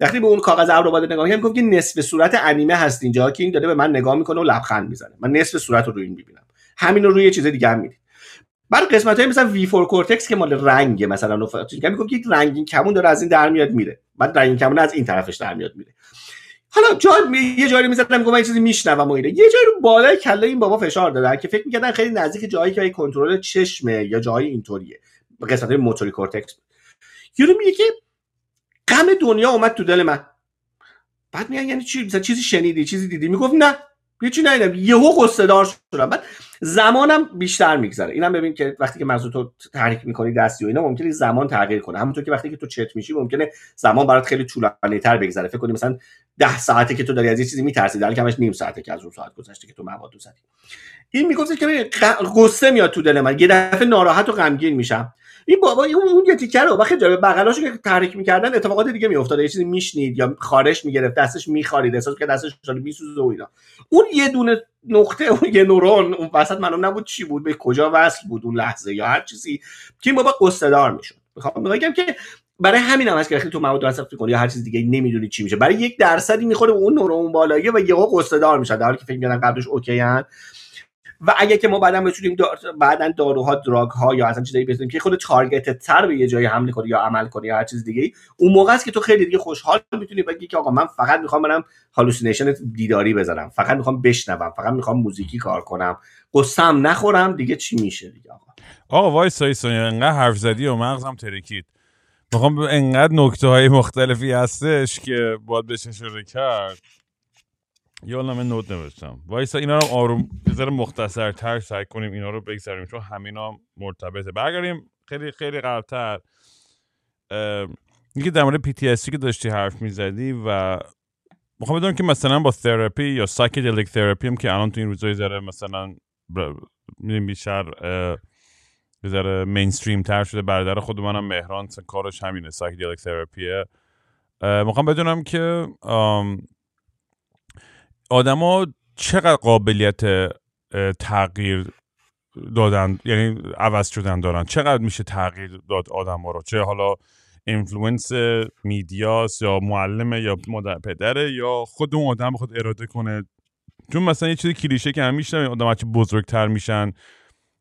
وقتی به اون کاغذ ابر رو نگاه می‌کنم که نصف صورت انیمه هست اینجا که این داره به من نگاه می‌کنه و لبخند می‌زنه. من نصف صورت رو روی این می‌بینم. همین رو روی چیز دیگه هم می‌دید بعد قسمت های مثلا V4 cortex که مال رنگ مثلا میگم یک رنگین کمون داره از این در میاد میره. بعد رنگین کمون از این طرفش در میاد میره. حالا جا یه جایی می‌زدم گفتم این چیزی میشنوم و اینه یه جایی رو بالای کله این بابا فشار دادن که فکر می‌کردن خیلی نزدیک جایی که کنترل چشمه یا جایی اینطوریه. قسمت موتوری کورتکس. یورو میگه که غم دنیا اومد تو دل من. بعد میگن یعنی چی؟ مثلا چیزی شنیدی چیزی دیدی؟ می‌گفت نه هیچی ندیدم. یهو قصه دار شدم. بعد زمانم بیشتر میگذره. اینم ببین که وقتی که مغز تو تحریک می‌کنی دستی و اینا ممکنه زمان تغییر کنه. همونطور که وقتی که تو چت میشی ممکنه زمان برات خیلی طولانی تر بگذره. فکر کنی مثلا ده ساعته که تو داری از یه چیزی میترسی. در کمش نیم ساعته که از اون ساعت گذشته که تو مواد زدی. این می‌گفت که قصه میاد تو دل من. یه دفعه ناراحت و غمگین میشم. این بابا اون یه تیکر رو بخیر جالب بغلاشو که تحریک می‌کردن اتفاقات دیگه میافتاد یه چیزی میشنید یا خارش می‌گرفت دستش میخارید احساس که دستش داره میسوزه و اینا. اون یه دونه نقطه اون یه نورون اون وسط معلوم نبود چی بود به کجا وصل بود اون لحظه یا هر چیزی که بابا قصه دار می‌شد. می‌خوام بگم که برای همین هم که وقتی تو مواد مصرف کنی یا هر چیز دیگه نمی‌دونی چی میشه. برای یک درصدی می‌خوره اون نورون بالاییه و یهو قصه دار میشه در حالی که فکر می‌کردن قبلش اوکی هن. و اگه که ما بعدا بتونیم دار... بعدا داروها drug ها یا اصلا چیزایی بزنیم که خود targeted تر به یه جایی حمله کنی یا عمل کنی یا هر چیز دیگه اون موقع است که تو خیلی دیگه خوشحال می‌تونی بگی که آقا من فقط می‌خوام برم hallucination دیداری بزنم. فقط می‌خوام بشنوم. فقط می‌خوام موزیکی کار کنم. قصم نخورم دیگه چی میشه دیگه آقا؟ آقا وای سایسون انقدر حرف زدی و مغزم ترکید. می‌خوام انقدر نکته های مختلفی هستش که باید بهش اشاره کرد. یا من note نوشتم. وایسا اینا رو آروم بذار مختصر تر سعی کنیم اینا رو بگذاریم چون همینا مرتبطه. برگردیم خیلی خیلی قبلتر. یکی در مورد PTSD که داشتی حرف می‌زدی و می‌خوام بدونم که مثلا با تراپی یا psychedelic therapy هم که الان تو این روزایی ذره مثلا می‌دونیم بیشتر ذره mainstream تر شده. برادر خود منم مهران کارش همینه. psychedelic therapy ه می‌خوام بدونم که آدما چقدر قابلیت تغییر دادن یعنی عوض شدن دارن؟ چقدر میشه تغییر داد آدم ها رو؟ چه حالا influence media س یا معلمه یا مادر پدره یا خود اون آدم خود اراده کنه؟ چون مثلا یه چیز کلیشه که همیشه آدم بزرگتر میشن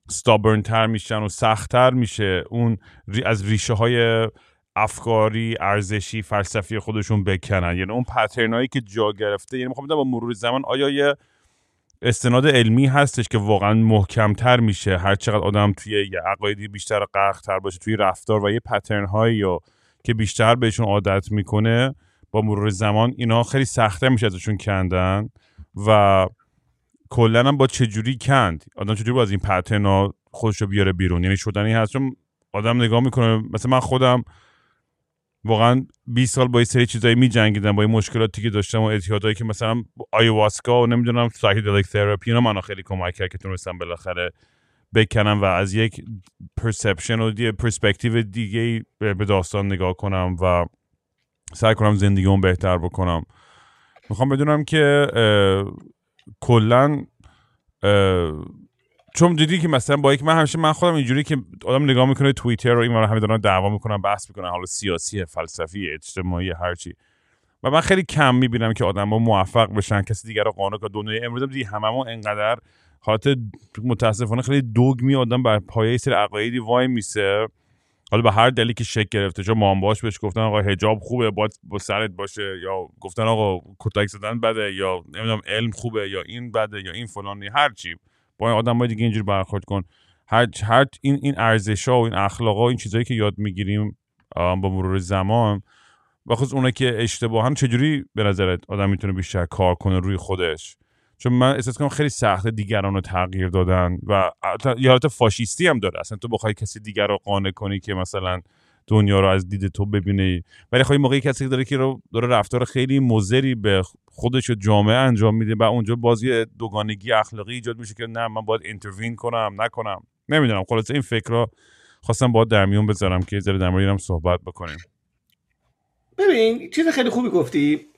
stubborn تر میشن و سختتر میشه اون از ریشه های افکاری ارزشی فلسفی خودشون بکنن. یعنی اون پترنایی که جا گرفته یعنی می‌خوام با مرور زمان آیا یه استناد علمی هستش که واقعا محکمتر میشه؟ هر چقدر آدم توی یه عقایدی بیشتر تر باشه توی رفتار و یه پترن هایی که بیشتر بهشون عادت می‌کنه با مرور زمان اینا خیلی سخته میشه ازشون کندن و کلا هم با چجوری کند؟ آدم چجوری با از این پترن ها خودشو بیاره بیرون؟ یعنی شدنی هست؟ چون آدم نگاه می‌کنه مثلا من خودم واقعا 20 سال با یه سری چیزایی می جنگیدم با این مشکلاتی که داشتم و اعتیادایی که مثلا ayahuasca و نمی‌دونم psychedelic therapy اینا منو خیلی کمک کرد که تونستم بالاخره بکنم و از یک perception و دی پرسپکتیو دیگه به داستان نگاه کنم و سعی کنم زندگیمو بهتر بکنم. می‌خوام بدونم که کلا چون دیدی که مثلا با یک من همیشه من خودم اینجوری که آدم نگاه می‌کنه توییتر رو این همه دارن دعوا می‌کنن بحث می‌کنن حالا سیاسی فلسفی اجتماعی هرچی و من خیلی کم می‌بینم که آدم ها موفق بشن کسی دیگر رو قانع کنه. دنیای امروز دیدی هممون انقدر حالت متاسفانه خیلی دوگمی آدم بر پایه سری عقایدی وای میسه. حالا به هر دلیلی که شک گرفته چون مامباش بهش گفتن آقا حجاب خوبه باید با سرت باشه. یا گفتن آقا کتک زدن بده یا نمی‌دونم علم خوبه یا این بده یا این فلانی هر چی. با آدم های دیگه اینجوری برخورد کن. هر, هر این این ها و این اخلاق ها و این چیزهایی که یاد می‌گیریم با مرور زمان. و خود اونایی که اشتباها چجوری به نظرت آدم می‌تونه بیشتر کار کنه روی خودش؟ چون من احساس کنم خیلی سخته دیگران رو تغییر دادن و یه حالت فاشیستی هم داره. اصلا تو بخوای کسی دیگر رو قانع کنی که مثلا دنیا رو از دید تو ببینه ولی خواهی موقعی کسی داره که رو داره رفتار خیلی مزری به خودش و جامعه انجام میده و اونجا بازی دوگانگی اخلاقی ایجاد میشه که نه من باید اینتروین کنم نکنم. نمی‌دونم. خلاصه این فکر رو خواستم باید در میون بذارم که ذره در مورد صحبت بکنیم. ببین چیز خیلی خوبی گفتی.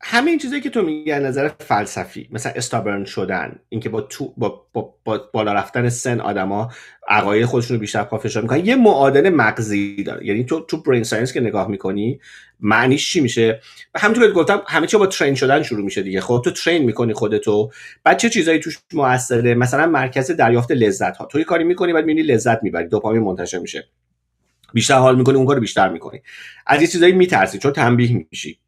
همه این چیزایی که تو میگی از نظر فلسفی مثلا استابرن شدن اینکه با تو با, با, با بالا رفتن سن آدما عقاید خودشون رو بیشتر پافشار می‌کنن یه معادل مغزی داره. یعنی تو تو برین ساینس که نگاه می‌کنی معنیش چی میشه؟ همونطور که گفتم همه چی با ترین شدن شروع میشه دیگه. خب تو ترین می‌کنی خودتو بعد چه چیزایی توش موثره؟ مثلا مرکز دریافت لذت ها تو یه کاری می‌کنی بعد می‌بینی لذت می‌بری دوپامین منتشر میشه. بیشتر حال می‌کنی اون کارو بیشتر می‌کنی. از یه چیزایی میترسی چون تنبیه میشی.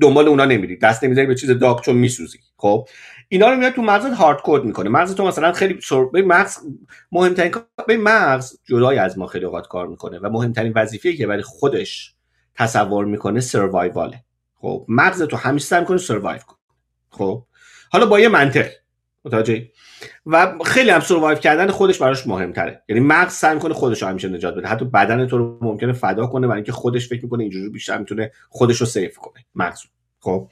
دنبال اونا نمیری. دست نمی‌ذاری به چیز داغ چون میسوزی. خب؟ اینا رو میاد تو مغزت هارد کد می‌کنه. مغز تو مثلا خیلی سر... به مغز مهمترین به مغز جدای از ما خیلی اوقات کار می‌کنه و مهمترین وظیفه که برای خودش تصور می‌کنه سروایواله خب؟ مغز تو همیشه سعی می‌کنه survive کن خب؟ حالا با یه منطق. متوجه و خیلی هم survive کردن خودش براش مهمتره. یعنی مغز سعی می‌کنه خودش رو همیشه نجات بده. حتی بدن تو رو ممکنه فدا کنه برای اینکه خودش فکر می‌کنه اینجوری بیشتر می‌تونه خودش رو save کنه. مغز. خب.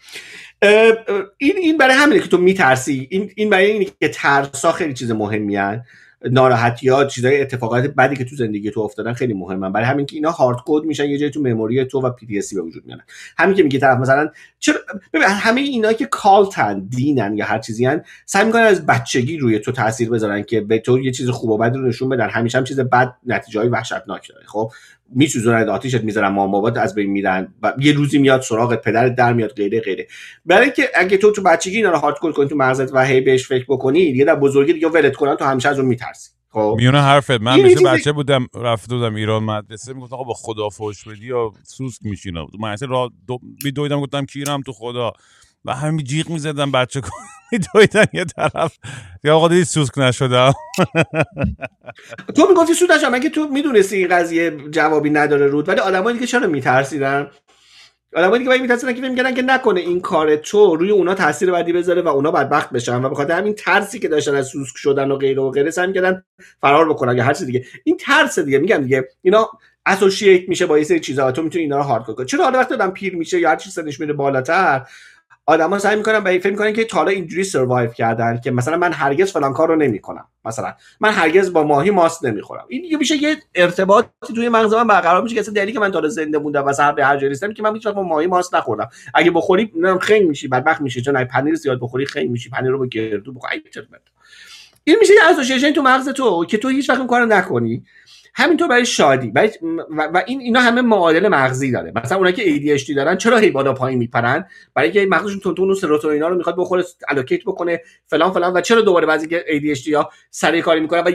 این این برای همینه که تو میترسی. این این برای اینه که ترسا خیلی چیز مهمیه. ناراحتی ها چیزای اتفاقات بدی که تو زندگی تو افتادن خیلی مهمن. برای همین که اینا hard code میشن یه جایی تو memory تو و PTSD به وجود میارن. همین که میگه طرف مثلا چرا ببین همه اینا که کالتن دینن یا هر چیزی هن سعی می‌کنن از بچگی روی تو تاثیر بذارن که به تو یه چیز خوب و بد رو نشون بدن. همیشه هم چیز بد نتیجه های وحشتناک داره خب؟ میسوزونن آتیشت می‌ذارن مام بابات از بین میرن و یه روزی میاد سراغ پدرت در میاد غیره غیره. برای اینکه اگه تو تو بچگی اینا رو هاردکور کنی تو مغزت و هی بهش فکر بکنی دیگه در بزرگی دیگه ولت کنن تو همیشه از اون میترسی. خب؟ میونه حرفت. من میشه چیزی- بچه بودم رفته بودم ایران مدرسه می‌گفتم آقا با خدا فوش بدی یا سوسک میشینم. من اصلا را دو... میدویدم گفتم کیرم تو خدا. و همین جیغ می‌زدم بچه کن میدویدن یه طرف. یا آقا دیدی سوسک نشدم. تو می‌گفتی سودش هم اگه تو می‌دونستی این قضیه جوابی نداره رود؟ ولی آدمایی دیگه چرا میترسیدن؟ آدمایی باید میترسیدن که میگن که نکنه این کار تو روی اونا تاثیر بدی بذاره و اونا بدبخت بشن و به خاطر همین ترسی که داشتن از سوسک شدن و غیره و غیره سعی می‌کردن فرار بکنن یا هر چیز دیگه. این ترس دیگه. میگم دیگه. اینا اسوسییت میشه با یه سری چیزا تو می‌تونی اینا رو هاردکور کنی. چرا حالا وقتی آدم پیر میشه یا هر چیز سنش میره بالاتر آدما سعی می‌کنن به فکر می‌کنن که تا حالا اینجوری سروایو کردن که مثلا من هرگز فلان کار رو نمی‌کنم. مثلا من هرگز با ماهی ماست نمی‌خورم. این دیگه میشه یه ارتباطی توی مغز من برقرار میشه که اصلا دلیلی که من تا زنده موندم و سر به هر جایی رسیدم که من هیچ با ماهی ماست نخوردم. اگه بخوری نم خنگ میشی بدبخت میشی. چون اگه پنیر زیاد بخوری خنگ میشی. پنیر رو با گردو بخوری. این میشه یه اسوسییشن تو مغز تو که تو هیچ وقت اون کارو نکنی. همینطور برای شادی. برای و, و این اینا همه معادل مغزی داره. مثلا اونایی که ADHD دارن چرا هی بالا پایین میپرن؟ برای اینکه مغزشون تون و سروتونینا رو می‌خواد بخوره الوکیت بکنه فلان فلان و چرا دوباره بعضی که ADHD ها سریع کاری می‌کنن و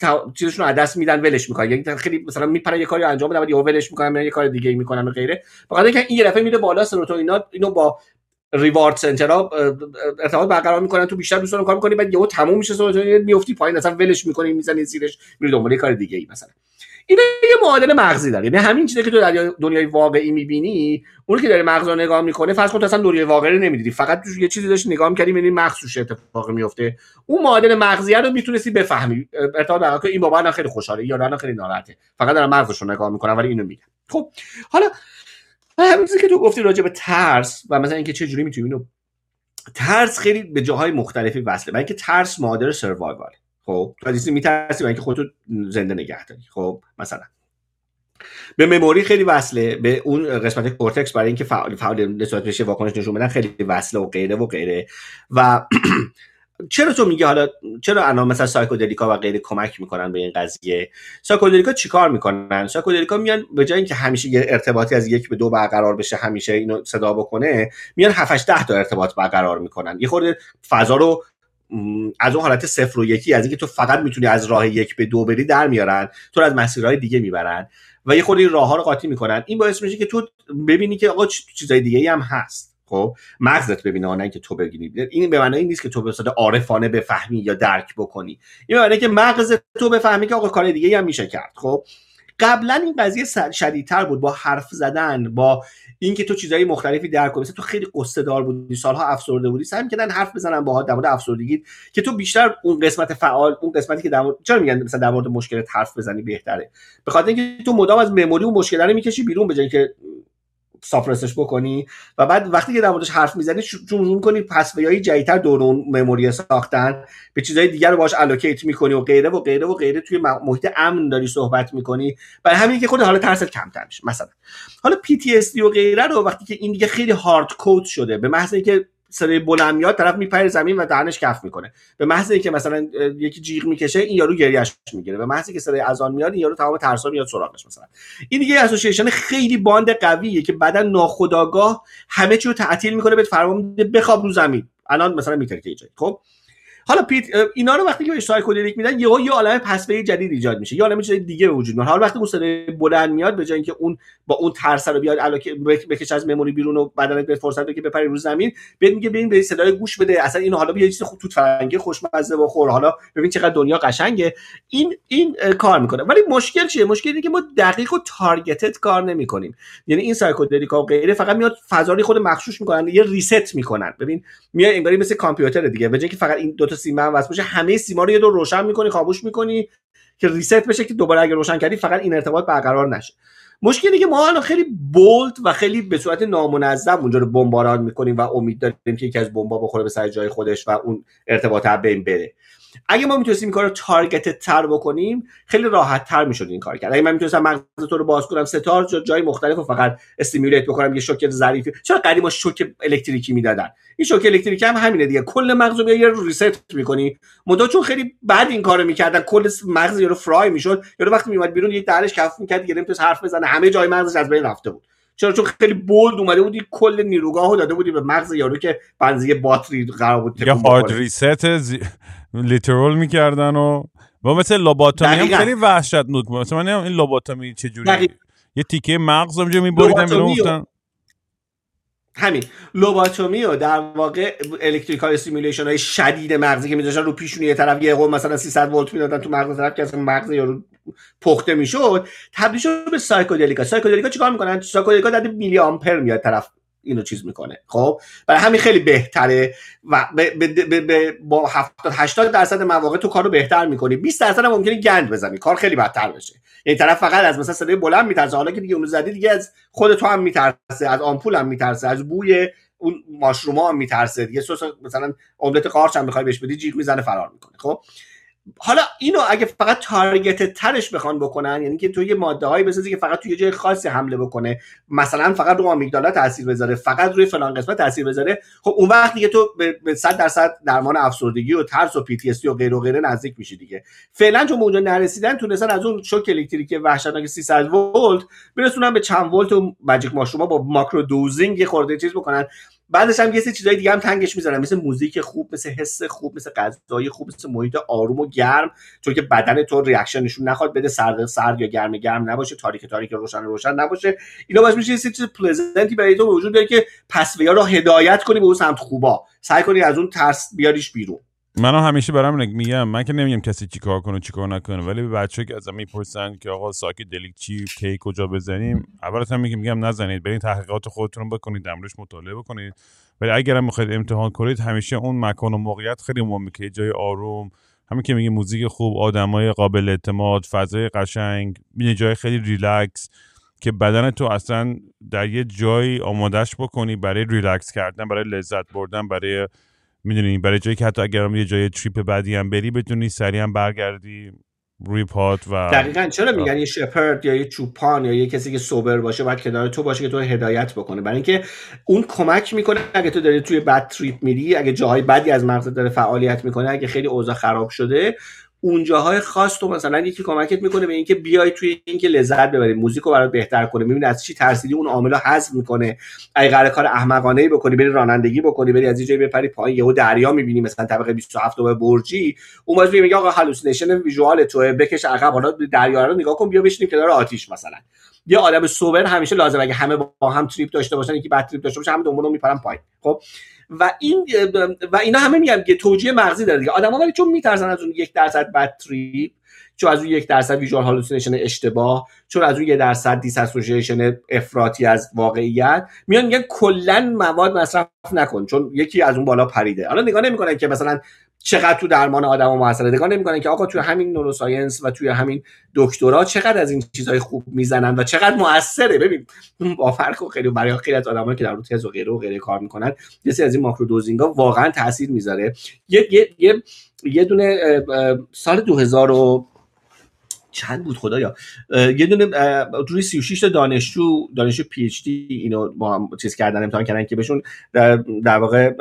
تا- چیزشون رو میدن ولش می‌کنن. یعنی خیلی مثلا میپرن یه کاری انجام بدن و یهو ولش می‌کنن یه کار دیگه می‌کنن و غیره. بخاطر اینکه این یه دفعه میره بالا سروتونینا اینو با ریوارد سنترها ارتباط برقرار می‌کنن تو بیشتر دوستان کار می‌کنی بعد یهو تموم میشه سروتونین میفتی پایین اصلا ولش می‌کنی می‌زنی زیرش میری دنبال کار دیگه ای مثلا. این یه معادل مغزی داره. یعنی همین چیزی که تو در دنیای واقعی می‌بینی اون که داره مغز رو نگاه می‌کنه فرض کن تو اصلا دنیای واقعی رو نمی‌دیدی. فقط توش یه چیزی داشتی نگاه می‌کردی یعنی توش اتفاق میفته اون معادل مغزیه رو می‌تونستی بفهمی. ارتباط برقرار این بابا خیلی خوشحاله یا الان خیلی ناراحته. فقط دارن مغزش رو نگاه می‌کنن ولی اینو میگن. خب حالا همین که تو گفتی راجع به ترس و مثلا اینکه چه جوری می‌تونی اینو ترس خیلی به جاهای مختلفی وصله برای اینکه ترس مادر سروایوال. خب تو از میترسی برای اینکه خودتو زنده نگه داری. خب مثلا. به memory خیلی وصله به اون قسمت کورتکس برای اینکه فعال فعال نسبت واکنش نشون بدن خیلی وصله و غیره و غیره. و چرا تو میگه حالا چرا الان مثلا psychedelic ا و غیره کمک می‌کنن به این قضیه؟ psychedelic ا چیکار می‌کنن؟ psychedelic ا میان به جای اینکه همیشه یه ارتباطی از یک به دو برقرار بشه همیشه اینو صدا بکنه میان 7 8 10 تا ارتباط برقرار می‌کنن. یه خورده فضا رو از اون حالت صفر و یکی از اینکه تو فقط می‌تونی از راه یک به دو بری در میارن تو رو از مسیرهای دیگه می‌برن و یه خورده این راه ها رو قاطی می‌کنن. این باعث میشه که تو ببینی که آقا چیزای دیگه هم هست. خب مغزت ببینه نه اینکه تو ببینی این به معنای این نیست که تو به صورت عارفانه بفهمی یا درک بکنی. این معنی که مغز تو بفهمی که آقا کار دیگه هم میشه کرد. خب قبلا این قضیه شدیدتر بود با حرف زدن با اینکه تو چیزهای مختلفی درک کنی. تو خیلی قصه دار بودی سالها افسرده بودی سعی می‌کردن حرف بزنن باهات در مورد افسردگی که تو بیشتر اون قسمت فعال اون قسمتی که در مورد چرا میگن مثلا در مورد مشکلت حرف بزنی بهتره؟ به خاطر اینکه تو مدام از مموری اون مشکل رو می‌کشی بیرون به جای سافرسش بکنی و بعد وقتی که در موردش حرف می‌زنی چون شروع کنی پسویای جدیدتر دور اون مموری ساختن به چیزهای دیگر رو باش الوکیت می‌کنی و غیره و غیره و غیره توی محیط امن داری صحبت می‌کنی. برای همین که خود حالا ترست کمتر میشه مثلا. حالا PTSD و غیره رو وقتی که این دیگه خیلی هارد کود شده به محض اینکه صدای بلند میاد طرف میپره زمین و دهنش کف می‌کنه. به محض اینکه مثلا یکی جیغ می‌کشه این یارو گریهش می‌گیره. به محض اینکه صدای اذان میاد این یارو تمام ترسا میاد سراغش مثلا. این دیگه اسوسییشن خیلی باند قویه که بعدا ناخودآگاه همه چی رو تعطیل می‌کنه بهت فرمان میده بخواب رو زمین. الان مثلا میترکه خب؟ حالا پیت اینا رو وقتی که بهش psychedelic میدن یهو یه عالمه pathway جدید ایجاد میشه. یه عالمه چیز دیگه به وجود میاد. حالا وقتی اون صدای بلند میاد به جای اینکه اون با اون ترس رو بیاد الکی بکش از memory بیرون و بدنت به فرصت بده که بپری رو زمین بهت میگه ببین به صدای گوش بده. اصلا اینو حالا بیا یه چیز خوب توت فرنگی خوشمزه بخور. حالا ببین چقدر دنیا قشنگه. این این کار می‌کنه. ولی مشکل چیه؟ مشکل اینه که ما دقیق و targeted کار نمی‌کنیم. یعنی این psychedelic ا و غیره فقط میاد فضا خود مخشوش می‌کنن یه reset می‌کنن. ببین میای انگاری مثل کامپیوتر دیگه. به جای که فقط این دو تا سیما هم وصل باشه. همه سیما رو یه دور روشن می‌کنی خاموش می‌کنی که reset بشه که دوباره اگه روشن کردی فقط این ارتباط برقرار نشه. مشکلی که ما الان خیلی bold و خیلی به صورت نامنظم اونجا رو بمباران می‌کنیم و امید داریم که یکی از بمبا بخوره به سر جای خودش و اون ارتباط بین بره. اگه ما می‌تونستیم این کار رو targeted تر بکنیم خیلی راحت تر می‌شد این کار کرد. اگه من می‌تونستم مغز تو رو باز کنم سه چهار جای مختلف و فقط stimulate بکنم یه شوک ظریفی. چرا قدیما شوک الکتریکی می‌دادن؟ این شوک الکتریکی هم همینه دیگه. کل مغز رو یه reset می‌کنی. مدت چون خیلی بعد این کارو می‌کردن کل مغز یارو fry می‌شد. یارو وقتی میومد بیرون یه درش کف می‌کرد دیگه نمی‌تونست حرف بزنه. همه جای مغزش از بین رفته بود. چرا؟ چون خیلی ولت اومده بودی کل نیروگاهو داده بودی به مغز یارو که بنزی باتری قرار بود یا hard reset زی... literal می‌کردن و با مثل لوباتومی هم خیلی وحشتناک مثلا من این لوباتومی چجوری یه تیکه مغز اونجا میبریدن می‌گفتن. همین. لوباتومی و در واقع electrical stimulation های شدید مغزی که میذاشتن رو پیشونی یه طرف یه مثلا 300 ولت می‌دادن تو مغز طرف که اصلا مغز یارو پخته می‌شد تبدیل شد به psychedelic ا. psychedelic ا چیکار می‌کنن؟ psychedelic ا در میلی آمپر میاد طرف. اینو چیز می‌کنه. خب؟ برای همین خیلی بهتره و با 70 80 درصد مواقع تو کارو بهتر می‌کنی. 20 درصد هم ممکنه گند بزنی. کار خیلی بدتر بشه. یعنی طرف فقط از مثلا صدای بلند میترسه. حالا که دیگه اونو زدی دیگه از خود تو هم میترسه. از آمپول هم میترسه. از بوی اون mushroom ا هم میترسه. دیگه سس مثلا املت قارچ هم می‌خوای بهش بدی جیغ می‌زنه فرار می‌کنه. خب؟ حالا اینو اگه فقط targeted ترش بخوان بکنن یعنی که تو یه ماده هایی بسازی که فقط توی جای خاصی حمله بکنه مثلا فقط رو amygdala تاثیر بذاره فقط روی فلان قسمت تاثیر بذاره خب اون وقت دیگه تو به 100 درصد درمان افسردگی و ترس و PTSD و غیره و غیره نزدیک میشی دیگه. فعلا چون اونجا نرسیدن تونستن از اون شوک الکتریکی وحشتناک 300 ولت برسونن به چند ولت و magic mushroom ا با microdosing یه خورده چیز بکنن. بعدش هم یه سری چیزای دیگه هم تنگش می‌زنن. مثل موزیک خوب مثل حس خوب مثل غذای خوب مثل محیط آروم و گرم. چون که بدن تو reaction نشون نخواد بده سرد سرد یا گرم گرم نباشه. تاریک تاریک روشن روشن نباشه. اینا باعث میشه یه چیز pleasant ی برای تو وجود داره که pathway ا رو هدایت کنی به اون سمت خوبا. سعی کنی از اون ترس بیاریش بیرون. منو همیشه برام میگم من که نمیگم کسی چیکار کنه چیکار نکنه ولی بچه که ازم می‌پرسن که آقا psychedelic چی کی کجا بزنیم اولش هم میگم میگم نزنید برین تحقیقات خودتون بکنید دمرش مطالعه بکنید. ولی اگر هم می‌خواید امتحان کنید همیشه اون مکان و موقعیت خیلی مهمه که جای آروم همین که میگه موزیک خوب آدمای قابل اعتماد فضای قشنگ یه جای خیلی ریلکس که بدن تو اصلا در یه جایی آمادش بکنی برای ریلکس کردن برای لذت بردن برای می‌دونی برای جایی که حتی اگر یه جای trip بدی هم بری بتونی سریع هم برگردی روی پات و دقیقا چرا میگن یه shepherd یا یه چوپان یا یه کسی که sober باشه باید کنار تو باشه که تو هدایت بکنه؟ برای اینکه اون کمک می‌کنه اگه تو داری توی bad trip میری اگه جاهای بدی از مغزت داره فعالیت می‌کنه اگه خیلی اوضاع خراب شده اونجاهای خاص تو مثلا یکی کمکت می‌کنه به اینکه بیای توی اینکه لذت ببری موزیک رو برات بهتر کنه می‌بینی از چی ترسیدی اون عامل حذف می‌کنه. اگه قرار کار احمقانه ای بکنی بری رانندگی بکنی بری از یه جایی بپری پایین یهو دریا می‌بینی مثلا طبقه 27 و برجی. اون باز میگه آقا hallucination visual تو بکش عقب حالا دریا رو نگاه کن بیا بشینیم کنار آتیش مثلا. یه آدم sober همیشه لازم اگه همه با هم trip داشته باشن یکی bad trip داشته باشه همه دنبالو میپرن پایین. خب؟ و این و اینا همه میگم که توجیه مغزی داره دیگه. آدم‌ها ولی چون میترسن از اون یک درصد bad trip چون از اون یک درصد visual hallucination اشتباه چون از اون یک درصد dissociation افراطی از واقعیت میان میگن کلا مواد مصرف نکن چون یکی از اون بالا پریده. حالا نگاه نمی‌کنن که مثلا چقدر تو درمان آدم و موثره. نگاه نمی‌کنن که آقا توی همین neuroscience و توی همین دکترا چقدر از این چیزهای خوب می‌زنن و چقدر موثره. ببین با فرق و خیلی برای خیلی از آدمایی که در رو تز و غیره و غیره کار می‌کنن یه از این ماکرو دوزینگا واقعا تاثیر می‌ذاره. یه یه یه, یه دونه سال 2000 و چند بود خدایا؟ یه دونه روی 36 تا دانشجو دانشجو پی اچ دی اینو با هم چیز کردن امتحان کردن که بهشون در, در واقع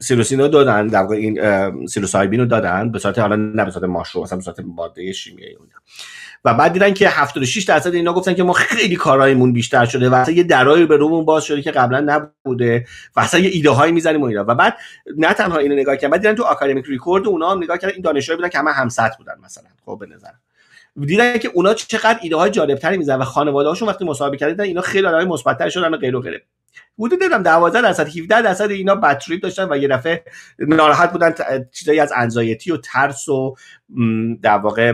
سیروسین رو دادن در واقع این سیروسایبین رو دادن به صورت حالا نه به صورت ماشروم مثلا به صورت ماده شیمیایی و بعد دیدن که 76 درصد اینا گفتن که ما خیلی کارهایمون بیشتر شده و اصلا یه درایی به رومون باز شده که قبلا نبوده و اصلا یه ایده هایی می‌زنیم و اینا. و بعد نه تنها اینو نگاه کردن بعد دیدن تو آکادمیک ریکورد اونا هم نگاه کردن این دانشجوها بودن که همه همسط بودن مثلا خب به نظر. دیدن که اونا چقدر ایده های جالب تری می‌زنن و خانواده هاشون وقتی مصاحبه کردن اینا خیلی آدمای مثبت شدن و غیر و غیره. حدود دیدم 12 درصد 17 درصد اینا بد داشتن و یه دفعه ناراحت بودن چیزایی از anxiety و ترس و در واقع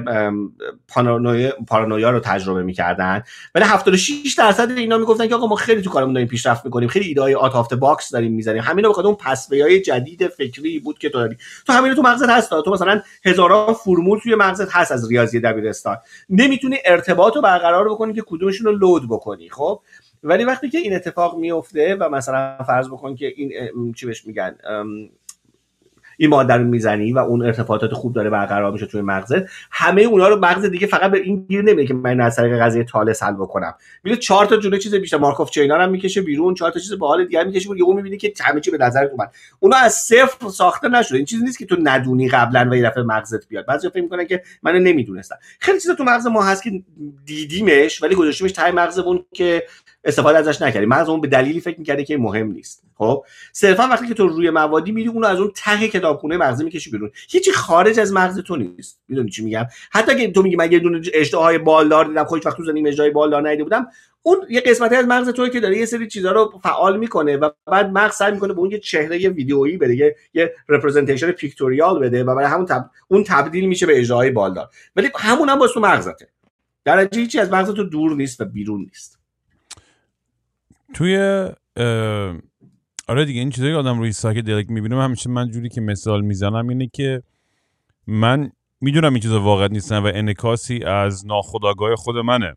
پارانویا رو تجربه می‌کردن. ولی 76 درصد اینا می‌گفتن که آقا ما خیلی تو کارمون داریم پیشرفت می‌کنیم خیلی ایده های out of the box داریم می‌زنیم همین رو بخاطر اون pathway جدید فکری بود که تو داری. تو همین تو مغزت هست تو مثلا هزاران فرمول توی مغزت هست از ریاضی دبیرستان. نمی‌تونی ارتباط رو برقرار بکنی که کدومشون رو load بکنی خب؟ ولی وقتی که این اتفاق میفته و مثلا فرض بکن که این چی بهش میگن این ماده رو می‌زنی و اون ارتفاعات خوب داره برقرار میشه توی مغزت همه اونا رو مغز دیگه فقط به این گیر نمیده که من از طریق قضیه تالس حل بکنم. میره چهار تا جونه چیز بیشتر مارکوف چینا هم می‌کشه بیرون چهار تا چیز باحال دیگه می‌کشه یهو می‌بینی که همه چی به نظر اومد. اونا از صفر ساخته نشده. این چیزی نیست که تو ندونی قبلا و یه دفعه مغزت بیاد. بعضی فکر می‌کنن که من نمی‌دونستم خیلی چیزا تو مغز ما هست که دیدیمش ولی گذاشتیمش تای مغزمون که استفاده ازش نکردیم مغزمون به دلیلی فکر می‌کرده که مهم نیست. خب؟ صرفا وقتی که تو روی موادی میری اونو از اون ته کتابخونه مغزی می‌کشی بیرون. هیچی خارج از مغز تو نیست. می‌دونی چی میگم؟ حتی که تو میگی من یه دونه های بالدار دیدم خودش وقت تو زندگی اجدهای بالدار ندیده بودم اون یه قسمتی از مغز توی که داره یه سری چیزا رو فعال می‌کنه و بعد مغز سعی می‌کنه به اون یه چهره ویدیویی بده یه یه رپرزنتیشن پیکتوریال بده و برای همون تب... اون تبدیل میشه به اجراهای بالدار. ولی همون هم باز تو مغزته. درجه هیچی از مغز تو دور نیست و بیرون نیست. توی آره دیگه این چیزایی که آدم روی دلک می‌بینم همیشه من جوری که مثال می‌زنم اینه که من می‌دونم این چیزا واقع نیستن و انکاسی از ناخودآگاه خود منه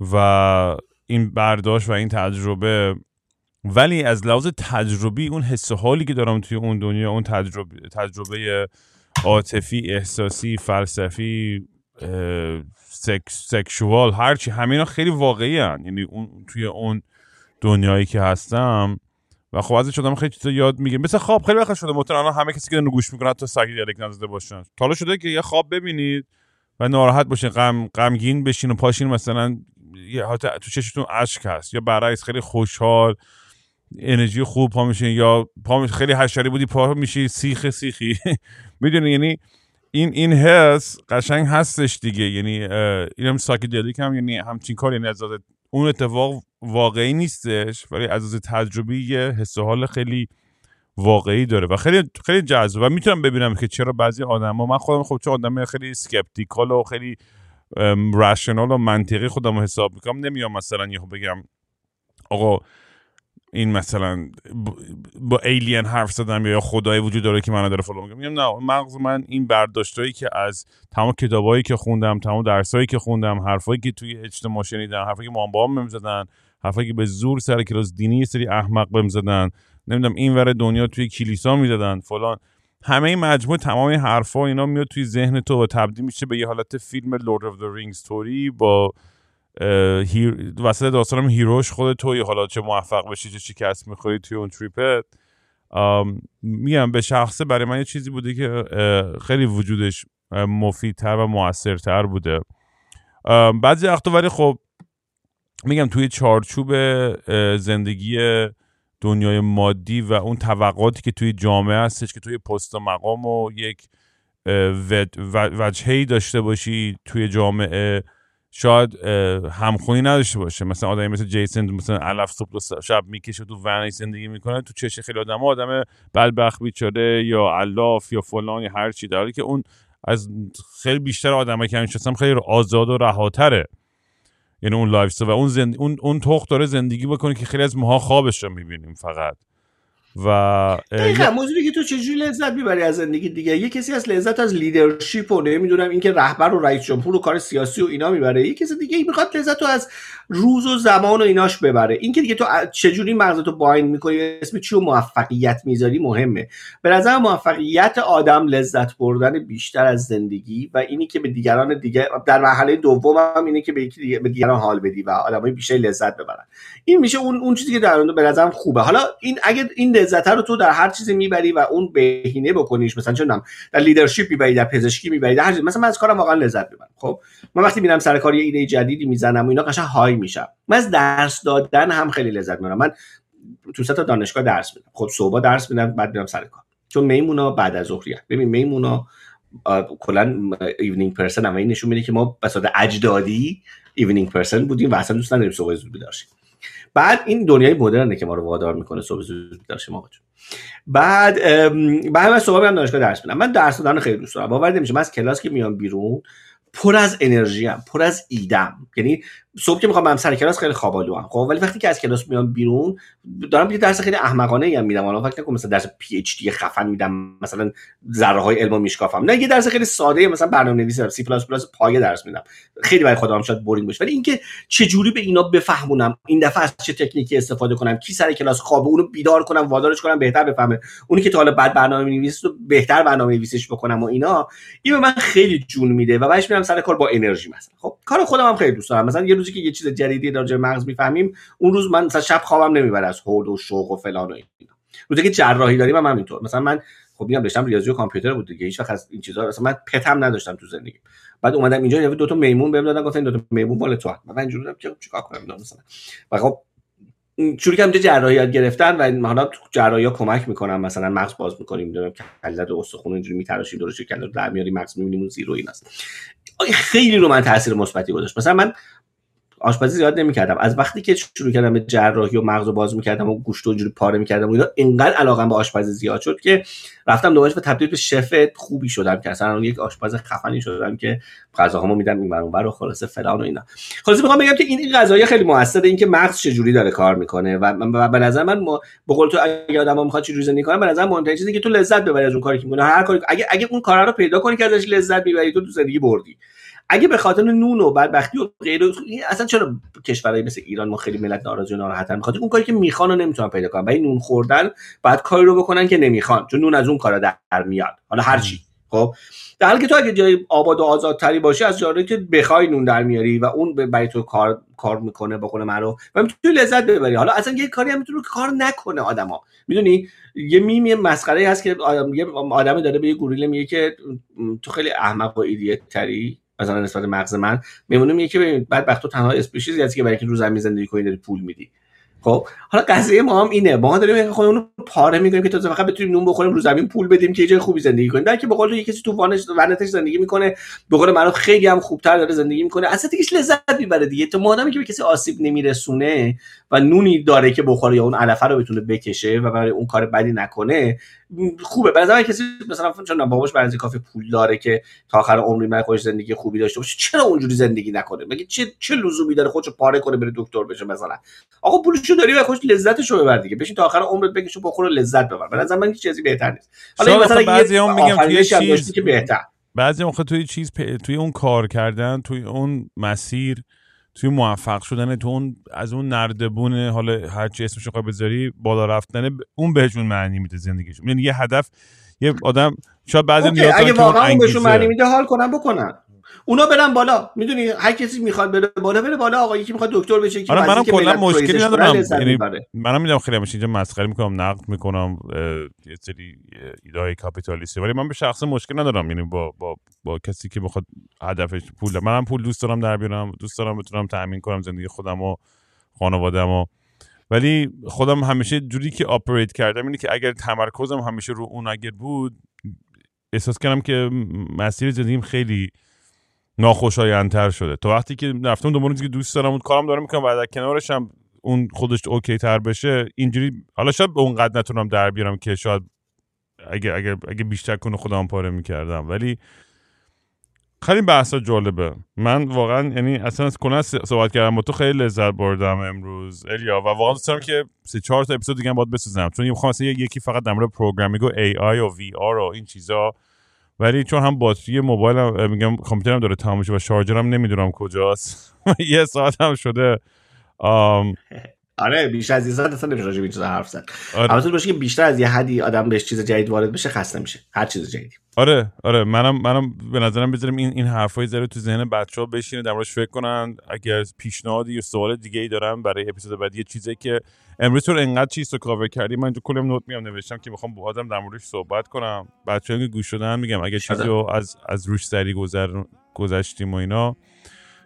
و این برداشت و این تجربه ولی از لحاظ تجربی اون حس حالی که دارم توی اون دنیا اون تجربه تجربه عاطفی احساسی فلسفی سکس، sexual هرچی همینا خیلی واقعی هن. یعنی اون توی اون دنیایی که هستم و خب ازش آدم خیلی چیزا یاد می‌گیره مثل خواب خیلی وقت شده مطمئنا الان همه کسی که دارن گوش می‌کنن حتی psychedelic نزده باشن. حالا شده که یه خواب ببینید و ناراحت باشین غم غمگین بشین و پاشین مثلا تو چشتون اشک هست یا برعکس خیلی خوشحال انرژی خوب پا میشین یا پا خیلی حشری بودی پا میشی سیخ سیخی. می‌دونی؟ یعنی این این حس قشنگ هستش دیگه. یعنی اینم ساکیدلیک هم یعنی همچین کار یعنی از اون اتفاق واقعی نیستش ولی از تجربی یه حس حال خیلی واقعی داره و خیلی خیلی جذاب. و می‌تونم ببینم که چرا بعضی آدما من خودم خب چه آدم خیلی اسکپتیکال و خیلی رشنال و منطقی خودم حساب می‌کنم نمیام مثلا یهو بگم آقا این مثلا با alien حرف زدم یا خدای وجود داره که منو داره follow میگم نه مغز من این برداشتایی که از تمام کتابایی که خوندم تمام درسایی که خوندم حرفایی که توی اجتماع شنیدم حرفایی که مام بابام زدن حرفایی که به زور سر کلاس دینی یه سری احمق بهم زدن. نمی‌دونم این ور دنیا توی کلیسا می‌زدن فلان. همه این مجموعه تمام این حرفا اینا میاد توی ذهن تو و تبدیل میشه به یه حالت فیلم Lord of the Rings طوری با هیر... وسط داستانم هیروش خود توی. حالا چه موفق بشی چه شکست می‌خوری توی اون تریپت. میگم به شخصه برای من یه چیزی بوده که خیلی وجودش مفیدتر و موثرتر بوده. بعضی وقتا ولی خب میگم توی چارچوب زندگی دنیای مادی و اون توقعاتی که توی جامعه هستش که توی پست و مقام و یک وجهی داشته باشی توی جامعه شاید همخونی نداشته باشه. مثلا آدمی مثل جیسن مثلا علف صبح شب می‌کشه تو van ی زندگی می‌کنه تو چش خیلی آدم آدم بدبخت بیچاره یا علاف یا فلان یا هر چی داره که اون از خیلی بیشتر آدمایی که همیشه خیلی آزاد و رهاتره. یعنی اون life و اون زند... اون اون داره زندگی بکنه که خیلی از ماها خوابش رو می‌بینیم فقط. و دقیقا موضوعی که تو چجوری لذت می‌بری از زندگی دیگه؟ یه کسی از لذت از لیدرشپ و نمی‌دونم اینکه رهبر و رئیس جمهور و کار سیاسی و اینا می‌بره یه کسی دیگه می‌خواد لذت رو از روز و زمان و ایناش ببره. اینکه دیگه تو چجوری مغزتو باین می‌کنی اسم چی و موفقیت می‌ذاری مهمه. به نظر موفقیت آدم لذت بردن بیشتر از زندگی و اینی که به دیگران دیگه در مرحله دوم هم اینه که به یکی به دیگران حال بدی و آدمای بیشتر لذت ببرن. این میشه اون اون چیزی که در به نظرم خوبه. حالا این اگه این لذت رو تو در هر چیزی می‌بری و اون بهینه بکنیش. مثلا چه در leadership می‌بری در پزشکی می‌بری در هر چیز. مثلا من از کارم واقعا لذت می‌برم. خب؟ من وقتی میرم سر کار یه ایده جدیدی می‌زنم و اینا قشنگ high میشم. من از درس دادن هم خیلی لذت می‌برم. من تو سطح دانشگاه درس میدم. خب صبح درس میدم بعد میرم سر کار. چون میمونا بعد از ظهری ببین میمونا کلا evening person هن. این نشون میده که ما به اجدادی evening person بودیم و اصلا دوست نداریم صبح زود بیدار بعد این دنیای مدرنه که ما رو وادار می‌کنه صبح زود بیدار شیم بعد بعد من صبح میرم دانشگاه درس میدم. من درس دادن خیلی دوست دارم. باور نمیشه من از کلاس که میام بیرون پر از انرژی ام پر از ایدم. یعنی صبح که می‌خوام برم سر کلاس خیلی خوابالو هم خب ولی وقتی که از کلاس میام بیرون دارم یه درس خیلی احمقانه ای هم میدم. حالا فکر نکنم مثلا درس PhD خفن میدم مثلا ذره های علم میشکافم. نه یه درس خیلی ساده مثلا برنامه‌نویسی سی پلاس پلاس پایه درس میدم. خیلی برای خودم شاید بورینگ باشه. ولی اینکه چه جوری به اینا بفهمونم این دفعه از چه تکنیکی استفاده کنم کی سر کلاس خوابه اونو بیدار کنم وادارش کنم بهتر بفهمه. اونی که تا حالا بعد برنامه‌نویسی رو بهتر برنامه‌نویسیش بکنم و اینا این به من خیلی جون میده و بعدش میرم سر کار با انرژی مثلا. خب کار خودم هم خیلی دوست دارم. مثلا روزی که یه چیز جدیدی در مغز می‌فهمیم اون روز من مثلا شب خوابم نمی‌بره از حول و شوق و فلان و اینا. روزی که جراحی داریم هم همینطور. مثلا من خب میگم داشتم ریاضی و کامپیوتر بود دیگه هیچ وقت از این چیزا مثلا من پتم نداشتم تو زندگی. بعد اومدم اینجا یه دو تا میمون بهم دادن گفتن دو تا میمون مال تو من اینجوری بودم که چیکار کنم مثلا. و خب شروع کردم جراحی یاد گرفتن و حالا تو جراحی کمک می‌کنم مثلا مغز باز می‌کنیم می‌دونم که کلت استخون اینجوری میتراشیم درست کلت در میاریم مغز می‌بینیم اون زیرو ایناست. خیلی رو من تاثیر مثبتی گذاشت. مثلا من آشپزی زیاد نمی‌کردم. از وقتی که شروع کردم به جراحی و مغز باز می‌کردم و گوشت و جوری پاره می‌کردم و اینا اینقدر علاقم به آشپزی زیاد شد که رفتم دوباره و تبدیل به شف خوبی شدم که اصلا یک آشپز خفنی شدم که غذاهامو میدم این اونور و خلاصه فلان و اینا. خلاصه می‌خوام بگم که این غذاهای خیلی موثره این که مغز چجوری داره کار می‌کنه و به نظر من به قول تو اگه آدم‌ها می‌خواد چجوری زندگی کنه به نظر مهمترین چیزی که تو لذت ببری از اون کاری که می‌کنه هر کاری اگه اگه اون کارا رو پیدا کنی که ازش لذت می‌بری تو تو زندگی بردی. اگه به خاطر نون و بدبختی و غیر اصلا چرا کشورهای مثل ایران ما خیلی ملت ناراضی و ناراحتن؟ می‌خواد اون کاری که می‌خوان رو نمی‌تونن پیدا کنن. برای نون خوردن بعد کاری رو بکنن که نمی‌خوان چون نون از اون کارا در میاد. حالا هر چی. خب؟ در حالی که تو اگه جای آباد و آزادتری باشی از جایی که بخوای نون در میاری و اون برای تو کار کار می‌کنه با قول معروف و می‌تونی لذت ببری. حالا اصلا یه کاری هم می‌تونه کار نکنه آدما. می‌دونی؟ یه میم یه مسخره هست که آدم یه آدم داره به یه گوریل میگه که تو خیلی احمق و idiot تری. مثلا نسبت مغز من. میمونه میگه که بعد وقت تو تنها species ی هستی که برای که رو زمین زندگی کنی داری پول میدی. خب حالا قضیه ما هم اینه. ما داریم خودمون رو پاره می‌کنیم که تا فقط بتونیم نون بخوریم رو زمین پول بدیم که یه جای خوبی زندگی کنیم. بلکه به قول یه کسی تو وانش ونتش زندگی می‌کنه به قول معروف خیلی هم خوبتر داره زندگی می‌کنه. اصلا دیگه لذت می‌بره دیگه. تو مادامی که به کسی آسیب نمیرسونه و نونی داره که بخوره یا اون علفه رو بتونه بکشه و برای اون کار بدی نکنه خوبه. به نظر کسی مثلا چون باباش برنامه کافی پول داره که تا آخر عمری من خودش زندگی خوبی داشته باشه چرا اونجوری زندگی نکنه؟ مگه چه چه لزومی داره خودشو پاره کنه بره دکتر بشه مثلا؟ آقا پولشو داری و خودش لذتشو ببر دیگه. بشین تا آخر عمرت بکشو بخور لذت ببر. به نظر من هیچ چیزی بهتر نیست. حالا مثلا بعضیام میگم توی چیز که بهتر. بعضی موقع توی چیز توی اون کار کردن توی اون مسیر توی موفق شدن تو اون از اون نردبون حالا هر چی اسمش رو بذاری بالا رفتن اون بهشون معنی میده زندگیشون. یعنی یه هدف یه آدم شاید بعضی نیاز اگه واقعا اون بهشون معنی میده حال کنن بکنن. اونا برن بالا. می‌دونی هر کسی می‌خواد بره بالا بره بالا. آقا یکی می‌خواد دکتر بشه آره منم کلا مشکلی ندارم. یعنی منم می‌دونم خیلی همش اینجا مسخره می‌کنم نقد می‌کنم یه سری ایده کاپیتالیستی. ولی من به شخص مشکل ندارم. یعنی با با با کسی که بخواد هدفش پول منم پول دوست دارم در بیارم دوست دارم بتونم تامین کنم زندگی خودم و خانواده‌ام و ولی خودم همیشه جوری که آپریت کردم اینه که اگر تمرکزم همیشه رو اون اگر بود احساس کردم که مسیر زندگیم خیلی ناخوشایندتر شده. تا وقتی که رفتم دنبال که دوست دارم اون کارم دارم می‌کنم و در کنارش هم اون خودش OK تر بشه اینجوری حالا شاید اونقدر نتونم در بیارم که شاید اگه اگه اگه بیشتر کنه خودم پاره می‌کردم. ولی خیلی بحثا جالبه. من واقعا یعنی اصلا از اینکه صحبت کردم با تو خیلی لذت بردم امروز الیا. و واقعا دوست دارم که سه چهار تا اپیزود دیگه باید بسازم چون می‌خوام یکی فقط در مورد programming و AI و VR و این چیزا ولی چون هم باتری موبایلم میگم کامپیوترم داره تمام و شارژرم نمی‌دونم کجاست. یه ساعت هم شده. آره بیشتر از یه ساعت اصلا نمیشه راجع به حرف زد. آره. باشه که بیشتر از یه حدی آدم بهش چیز جدید وارد بشه خسته میشه. هر چیز جدیدی. آره آره. منم منم به نظرم بذاریم این این حرفای زره تو ذهن بچه‌ها بشینه در فکر کنن. اگر پیشنهادی یا سوال دیگه ای دارن برای اپیزود بعدی یه چیزی که امروز تو انقدر چیز رو کاور کردی. من تو کلم نوت میام نوشتم که می‌خوام با آدم در موردش صحبت کنم. بچه‌ها که گوش شدن میگم اگه چیزی رو از از روش سری گذر گذشتیم و اینا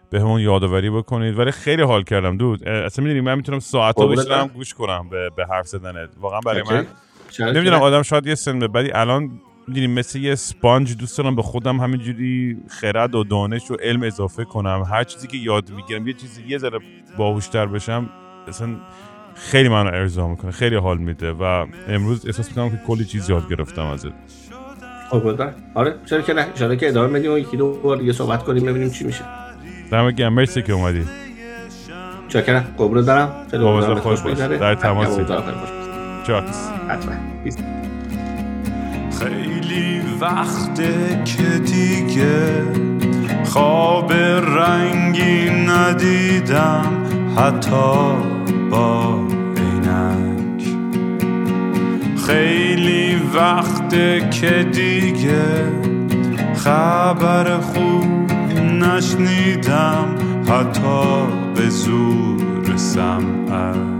به همون یادآوری بکنید. ولی خیلی حال کردم. دود اصلا می‌دونی من می‌تونم ساعت بشینم گوش کنم به, به حرف زدنت. واقعا برای من نمی‌دونم آدم شاید یه سن ولی الان می‌دونی مثل یه سپانج دوست دارم به خودم همینجوری خرد و دانش و علم اضافه کنم. هر چیزی که یاد می‌گیرم یه چیزی یه ذره باهوشتر بشم اصلا خیلی منو ارضا می‌کنه خیلی حال میده و امروز احساس می‌کنم که کلی چیز یاد گرفتم ازت. خب آره چرا که نه. که ادامه بدیم و یکی دو بار دیگه صحبت کنیم ببینیم چی میشه. دم گرم. مرسی که اومدی. چاکرم قبول دارم. خیلی خوش خودت باش. بگذره. در تماسی. چاکس. حتما. خیلی وقته که دیگه خواب رنگی ندیدم. حتی با عینک. خیلی وقته که دیگه خبر خوب نشنیدم حتی به زور سمعک.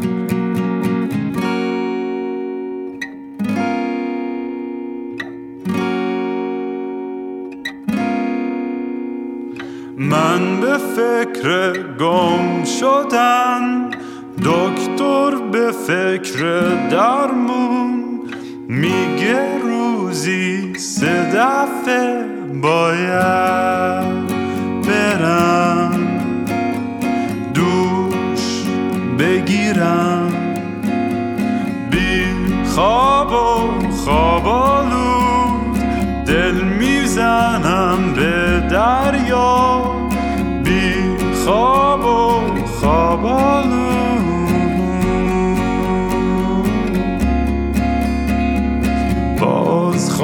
من به فکر گم شدن دکتر به فکر درمون میگه روزی سه دفعه باید برم. دوش بگیرم. بی خواب و خواب آلود دل می‌زنم به دریا. بی خواب